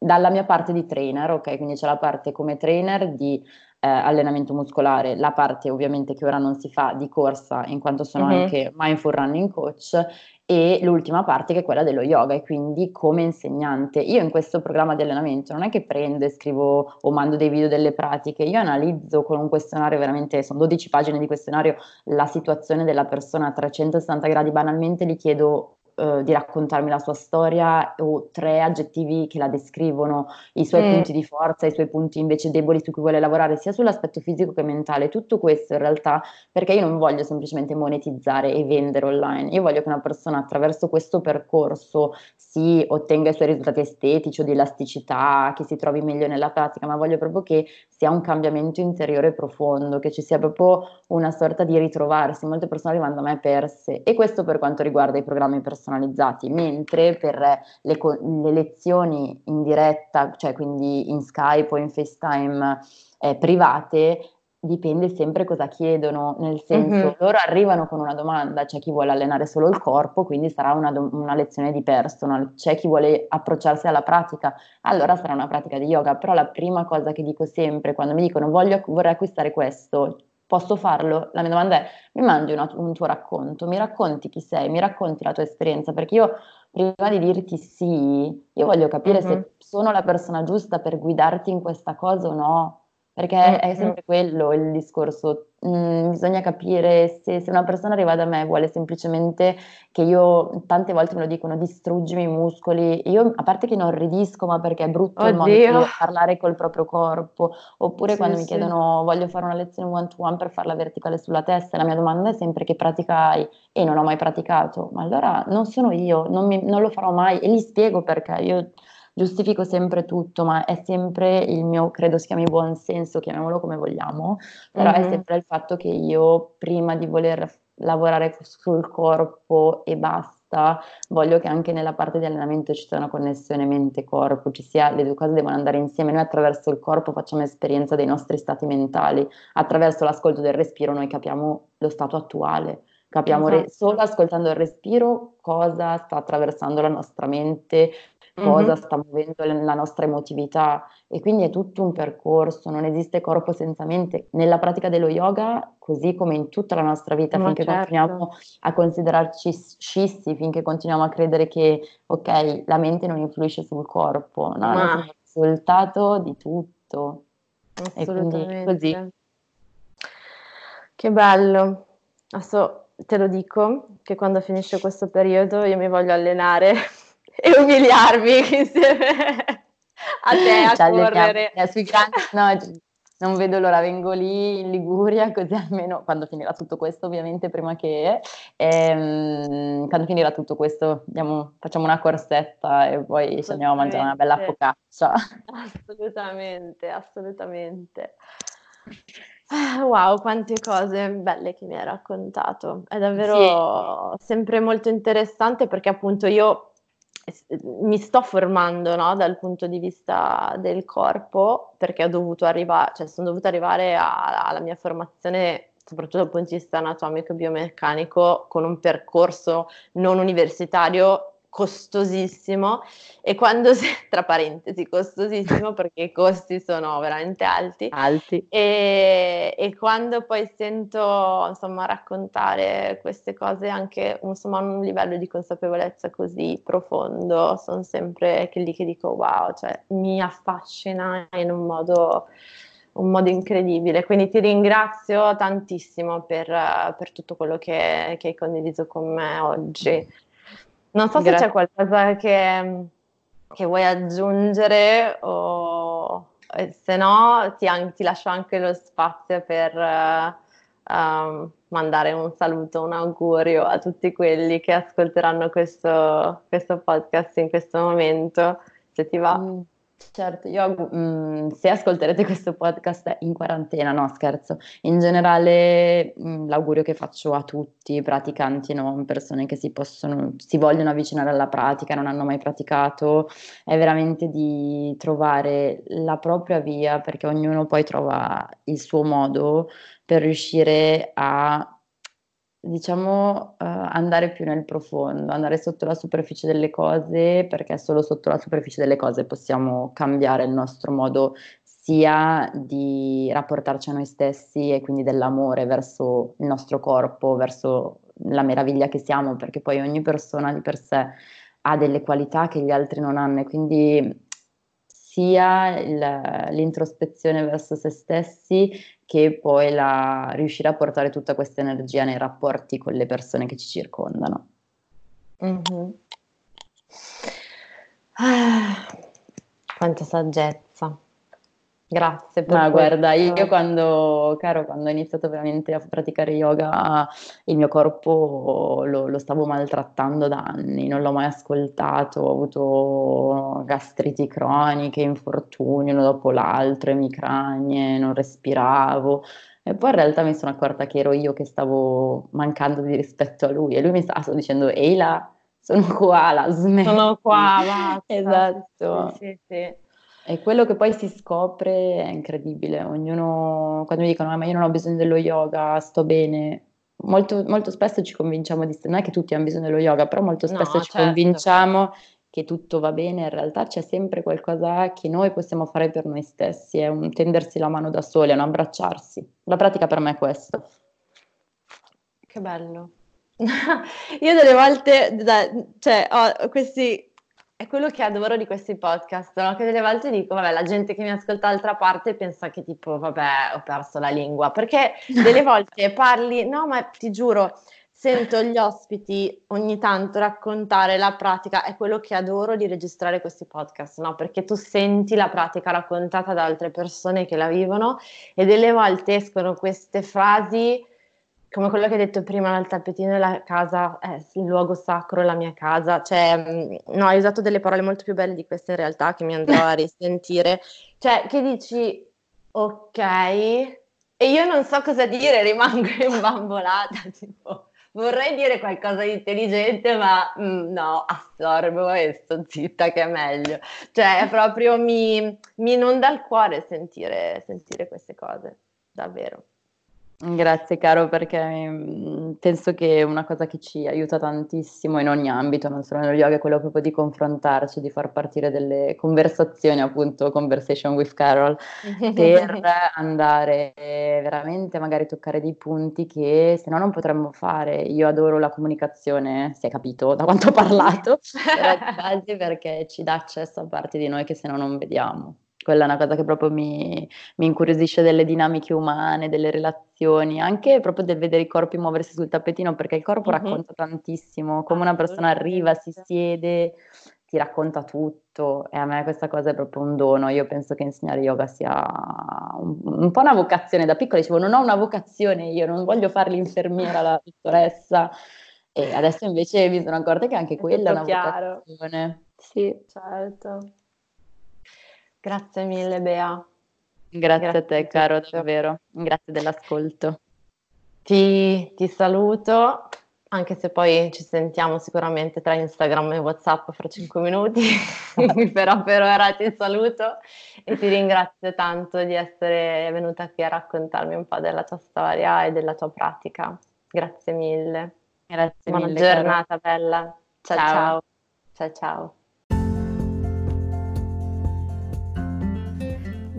dalla mia parte di trainer, ok? Quindi c'è la parte come trainer di eh, allenamento muscolare, la parte ovviamente che ora non si fa di corsa, in quanto sono mm-hmm. anche mindful running coach, e l'ultima parte che è quella dello yoga e quindi come insegnante. Io in questo programma di allenamento non è che prendo e scrivo o mando dei video delle pratiche, io analizzo con un questionario veramente, sono 12 pagine di questionario, la situazione della persona a 360 gradi, banalmente gli chiedo eh, di raccontarmi la sua storia o tre aggettivi che la descrivono, i suoi mm. punti di forza, i suoi punti invece deboli su cui vuole lavorare, sia sull'aspetto fisico che mentale. Tutto questo in realtà perché io non voglio semplicemente monetizzare e vendere online, io voglio che una persona attraverso questo percorso si ottenga i suoi risultati estetici o di elasticità, che si trovi meglio nella pratica, ma voglio proprio che sia un cambiamento interiore profondo, che ci sia proprio una sorta di ritrovarsi. Molte persone arrivano a me perse e questo per quanto riguarda i programmi personali personalizzati, mentre per le, le lezioni in diretta, cioè quindi in Skype o in FaceTime eh, private, dipende sempre cosa chiedono, nel senso mm-hmm. loro arrivano con una domanda, c'è chi vuole allenare solo il corpo, quindi sarà una, una, lezione di personal, c'è chi vuole approcciarsi alla pratica, allora sarà una pratica di yoga, però la prima cosa che dico sempre quando mi dicono voglio, vorrei acquistare questo, Posso farlo? La mia domanda è, mi mandi una, un tuo racconto, mi racconti chi sei, mi racconti la tua esperienza, perché io prima di dirti sì, io voglio capire mm-hmm. se sono la persona giusta per guidarti in questa cosa o no. Perché mm-hmm. è sempre quello il discorso, mm, bisogna capire se, se, una persona arriva da me e vuole semplicemente che io, tante volte me lo dicono, distruggimi i muscoli, io a parte che non ridisco, ma perché è brutto Oddio. il modo di parlare col proprio corpo, oppure sì, quando sì. mi chiedono voglio fare una lezione one to one per farla verticale sulla testa, la mia domanda è sempre che pratica hai? E non ho mai praticato, ma allora non sono io, non, mi, non lo farò mai. E gli spiego perché. Io giustifico sempre tutto, ma è sempre il mio, credo si chiami buon senso, chiamiamolo come vogliamo, però mm-hmm. è sempre il fatto che io prima di voler lavorare sul corpo e basta, voglio che anche nella parte di allenamento ci sia una connessione mente-corpo, ci sia, le due cose devono andare insieme, noi attraverso il corpo facciamo esperienza dei nostri stati mentali, attraverso l'ascolto del respiro noi capiamo lo stato attuale Capiamo esatto. re- solo ascoltando il respiro cosa sta attraversando la nostra mente, cosa mm-hmm. sta muovendo la nostra emotività e quindi è tutto un percorso, non esiste corpo senza mente. Nella pratica dello yoga, così come in tutta la nostra vita, Ma finché certo. continuiamo a considerarci scissi, finché continuiamo a credere che, ok, la mente non influisce sul corpo, no, Ma... è il risultato di tutto. Assolutamente. E così. Che bello. Adesso te lo dico che quando finisce questo periodo io mi voglio allenare e umiliarmi insieme a te a Ci correre. Sui grandi, no, non vedo l'ora, vengo lì in Liguria così almeno quando finirà tutto questo, ovviamente prima che ehm, quando finirà tutto questo andiamo, facciamo una corsetta e poi ci andiamo a mangiare una bella focaccia. Assolutamente, assolutamente. Ah, wow, quante cose belle che mi hai raccontato. È davvero sì. sempre molto interessante perché appunto io mi sto formando no, dal punto di vista del corpo perché ho dovuto arrivare, cioè sono dovuta arrivare a, alla mia formazione soprattutto dal punto di vista anatomico e biomeccanico con un percorso non universitario costosissimo e quando si, tra parentesi costosissimo perché i costi sono veramente alti, alti. E, e, quando poi sento insomma raccontare queste cose anche insomma a un livello di consapevolezza così profondo sono sempre lì che dico wow cioè mi affascina in un modo un modo incredibile. Quindi ti ringrazio tantissimo per, per tutto quello che, che, hai condiviso con me oggi. Non so Grazie. se c'è qualcosa che, che vuoi aggiungere o se no ti, ti, lascio anche lo spazio per uh, um, mandare un saluto, un augurio a tutti quelli che ascolteranno questo, questo podcast in questo momento, se ti va. Mm. Certo, io mh, mm, se ascolterete questo podcast in quarantena, no scherzo, in generale mh, mm, l'augurio che faccio a tutti, praticanti e non, persone che si, possono, si vogliono avvicinare alla pratica, non hanno mai praticato, è veramente di trovare la propria via, perché ognuno poi trova il suo modo per riuscire a diciamo, uh, andare più nel profondo, andare sotto la superficie delle cose, perché solo sotto la superficie delle cose possiamo cambiare il nostro modo sia di rapportarci a noi stessi e quindi dell'amore verso il nostro corpo, verso la meraviglia che siamo, perché poi ogni persona di per sé ha delle qualità che gli altri non hanno e quindi sia l'introspezione verso se stessi che poi la, riuscire a portare tutta questa energia nei rapporti con le persone che ci circondano. Mm-hmm. Ah, quanta saggezza. Grazie per Ma guarda, io quando, caro, quando ho iniziato veramente a praticare yoga, il mio corpo lo, lo, stavo maltrattando da anni, non l'ho mai ascoltato, ho avuto gastriti croniche, infortuni uno dopo l'altro, emicranie, non respiravo. E poi in realtà mi sono accorta che ero io che stavo mancando di rispetto a lui e lui mi stava dicendo, ehi là, sono qua, la smetti. Sono qua, basta. esatto. Sì, sì, sì. E quello che poi si scopre è incredibile. Ognuno, quando mi dicono, ah, ma io non ho bisogno dello yoga, sto bene. Molto, molto spesso ci convinciamo di, non è che tutti hanno bisogno dello yoga, però molto spesso no, ci certo. convinciamo che tutto va bene, in realtà c'è sempre qualcosa che noi possiamo fare per noi stessi, è un tendersi la mano da soli, è un abbracciarsi. La pratica per me è questo. Che bello. Io delle volte, cioè, ho questi è quello che adoro di questi podcast, no? che delle volte dico, vabbè, la gente che mi ascolta d'altra parte pensa che tipo, vabbè, ho perso la lingua, perché delle volte parli, no, ma ti giuro, sento gli ospiti ogni tanto raccontare la pratica, è quello che adoro di registrare questi podcast, no? Perché tu senti la pratica raccontata da altre persone che la vivono e delle volte escono queste frasi come quello che hai detto prima, il tappetino della casa è il luogo sacro, la mia casa. Cioè, mm, no, hai usato delle parole molto più belle di queste in realtà che mi andrò a risentire. Cioè, che dici, ok, e io non so cosa dire, rimango imbambolata, tipo, vorrei dire qualcosa di intelligente, ma mm, no, assorbo e sto zitta che è meglio. Cioè, proprio mi, mi inonda il cuore sentire, sentire queste cose, davvero. Grazie caro perché mm, penso che una cosa che ci aiuta tantissimo in ogni ambito, non solo nello yoga, è quello proprio di confrontarci, di far partire delle conversazioni, appunto Conversation with Carol, per andare veramente magari toccare dei punti che se no non potremmo fare. Io adoro la comunicazione, si è capito da quanto ho parlato, perché ci dà accesso a parti di noi che se no non vediamo quella è una cosa che proprio mi, mi, incuriosisce delle dinamiche umane, delle relazioni, anche proprio del vedere i corpi muoversi sul tappetino, perché il corpo mm-hmm. racconta tantissimo, come una persona arriva, si siede, ti racconta tutto e a me questa cosa è proprio un dono, io penso che insegnare yoga sia un, un po' una vocazione, da piccola dicevo non ho una vocazione io, non voglio fare l'infermiera, la dottoressa, e adesso invece mi sono accorta che anche quella è una chiaro. vocazione. Sì, certo. Grazie mille Bea. Grazie, Grazie a te caro, davvero. Grazie dell'ascolto. Ti, ti, saluto, anche se poi ci sentiamo sicuramente tra Instagram e Whatsapp fra cinque minuti, però per ora ti saluto e ti ringrazio tanto di essere venuta qui a raccontarmi un po' della tua storia e della tua pratica. Grazie mille. Grazie Buona mille. Buona giornata, caro. bella. ciao. Ciao ciao. ciao, ciao.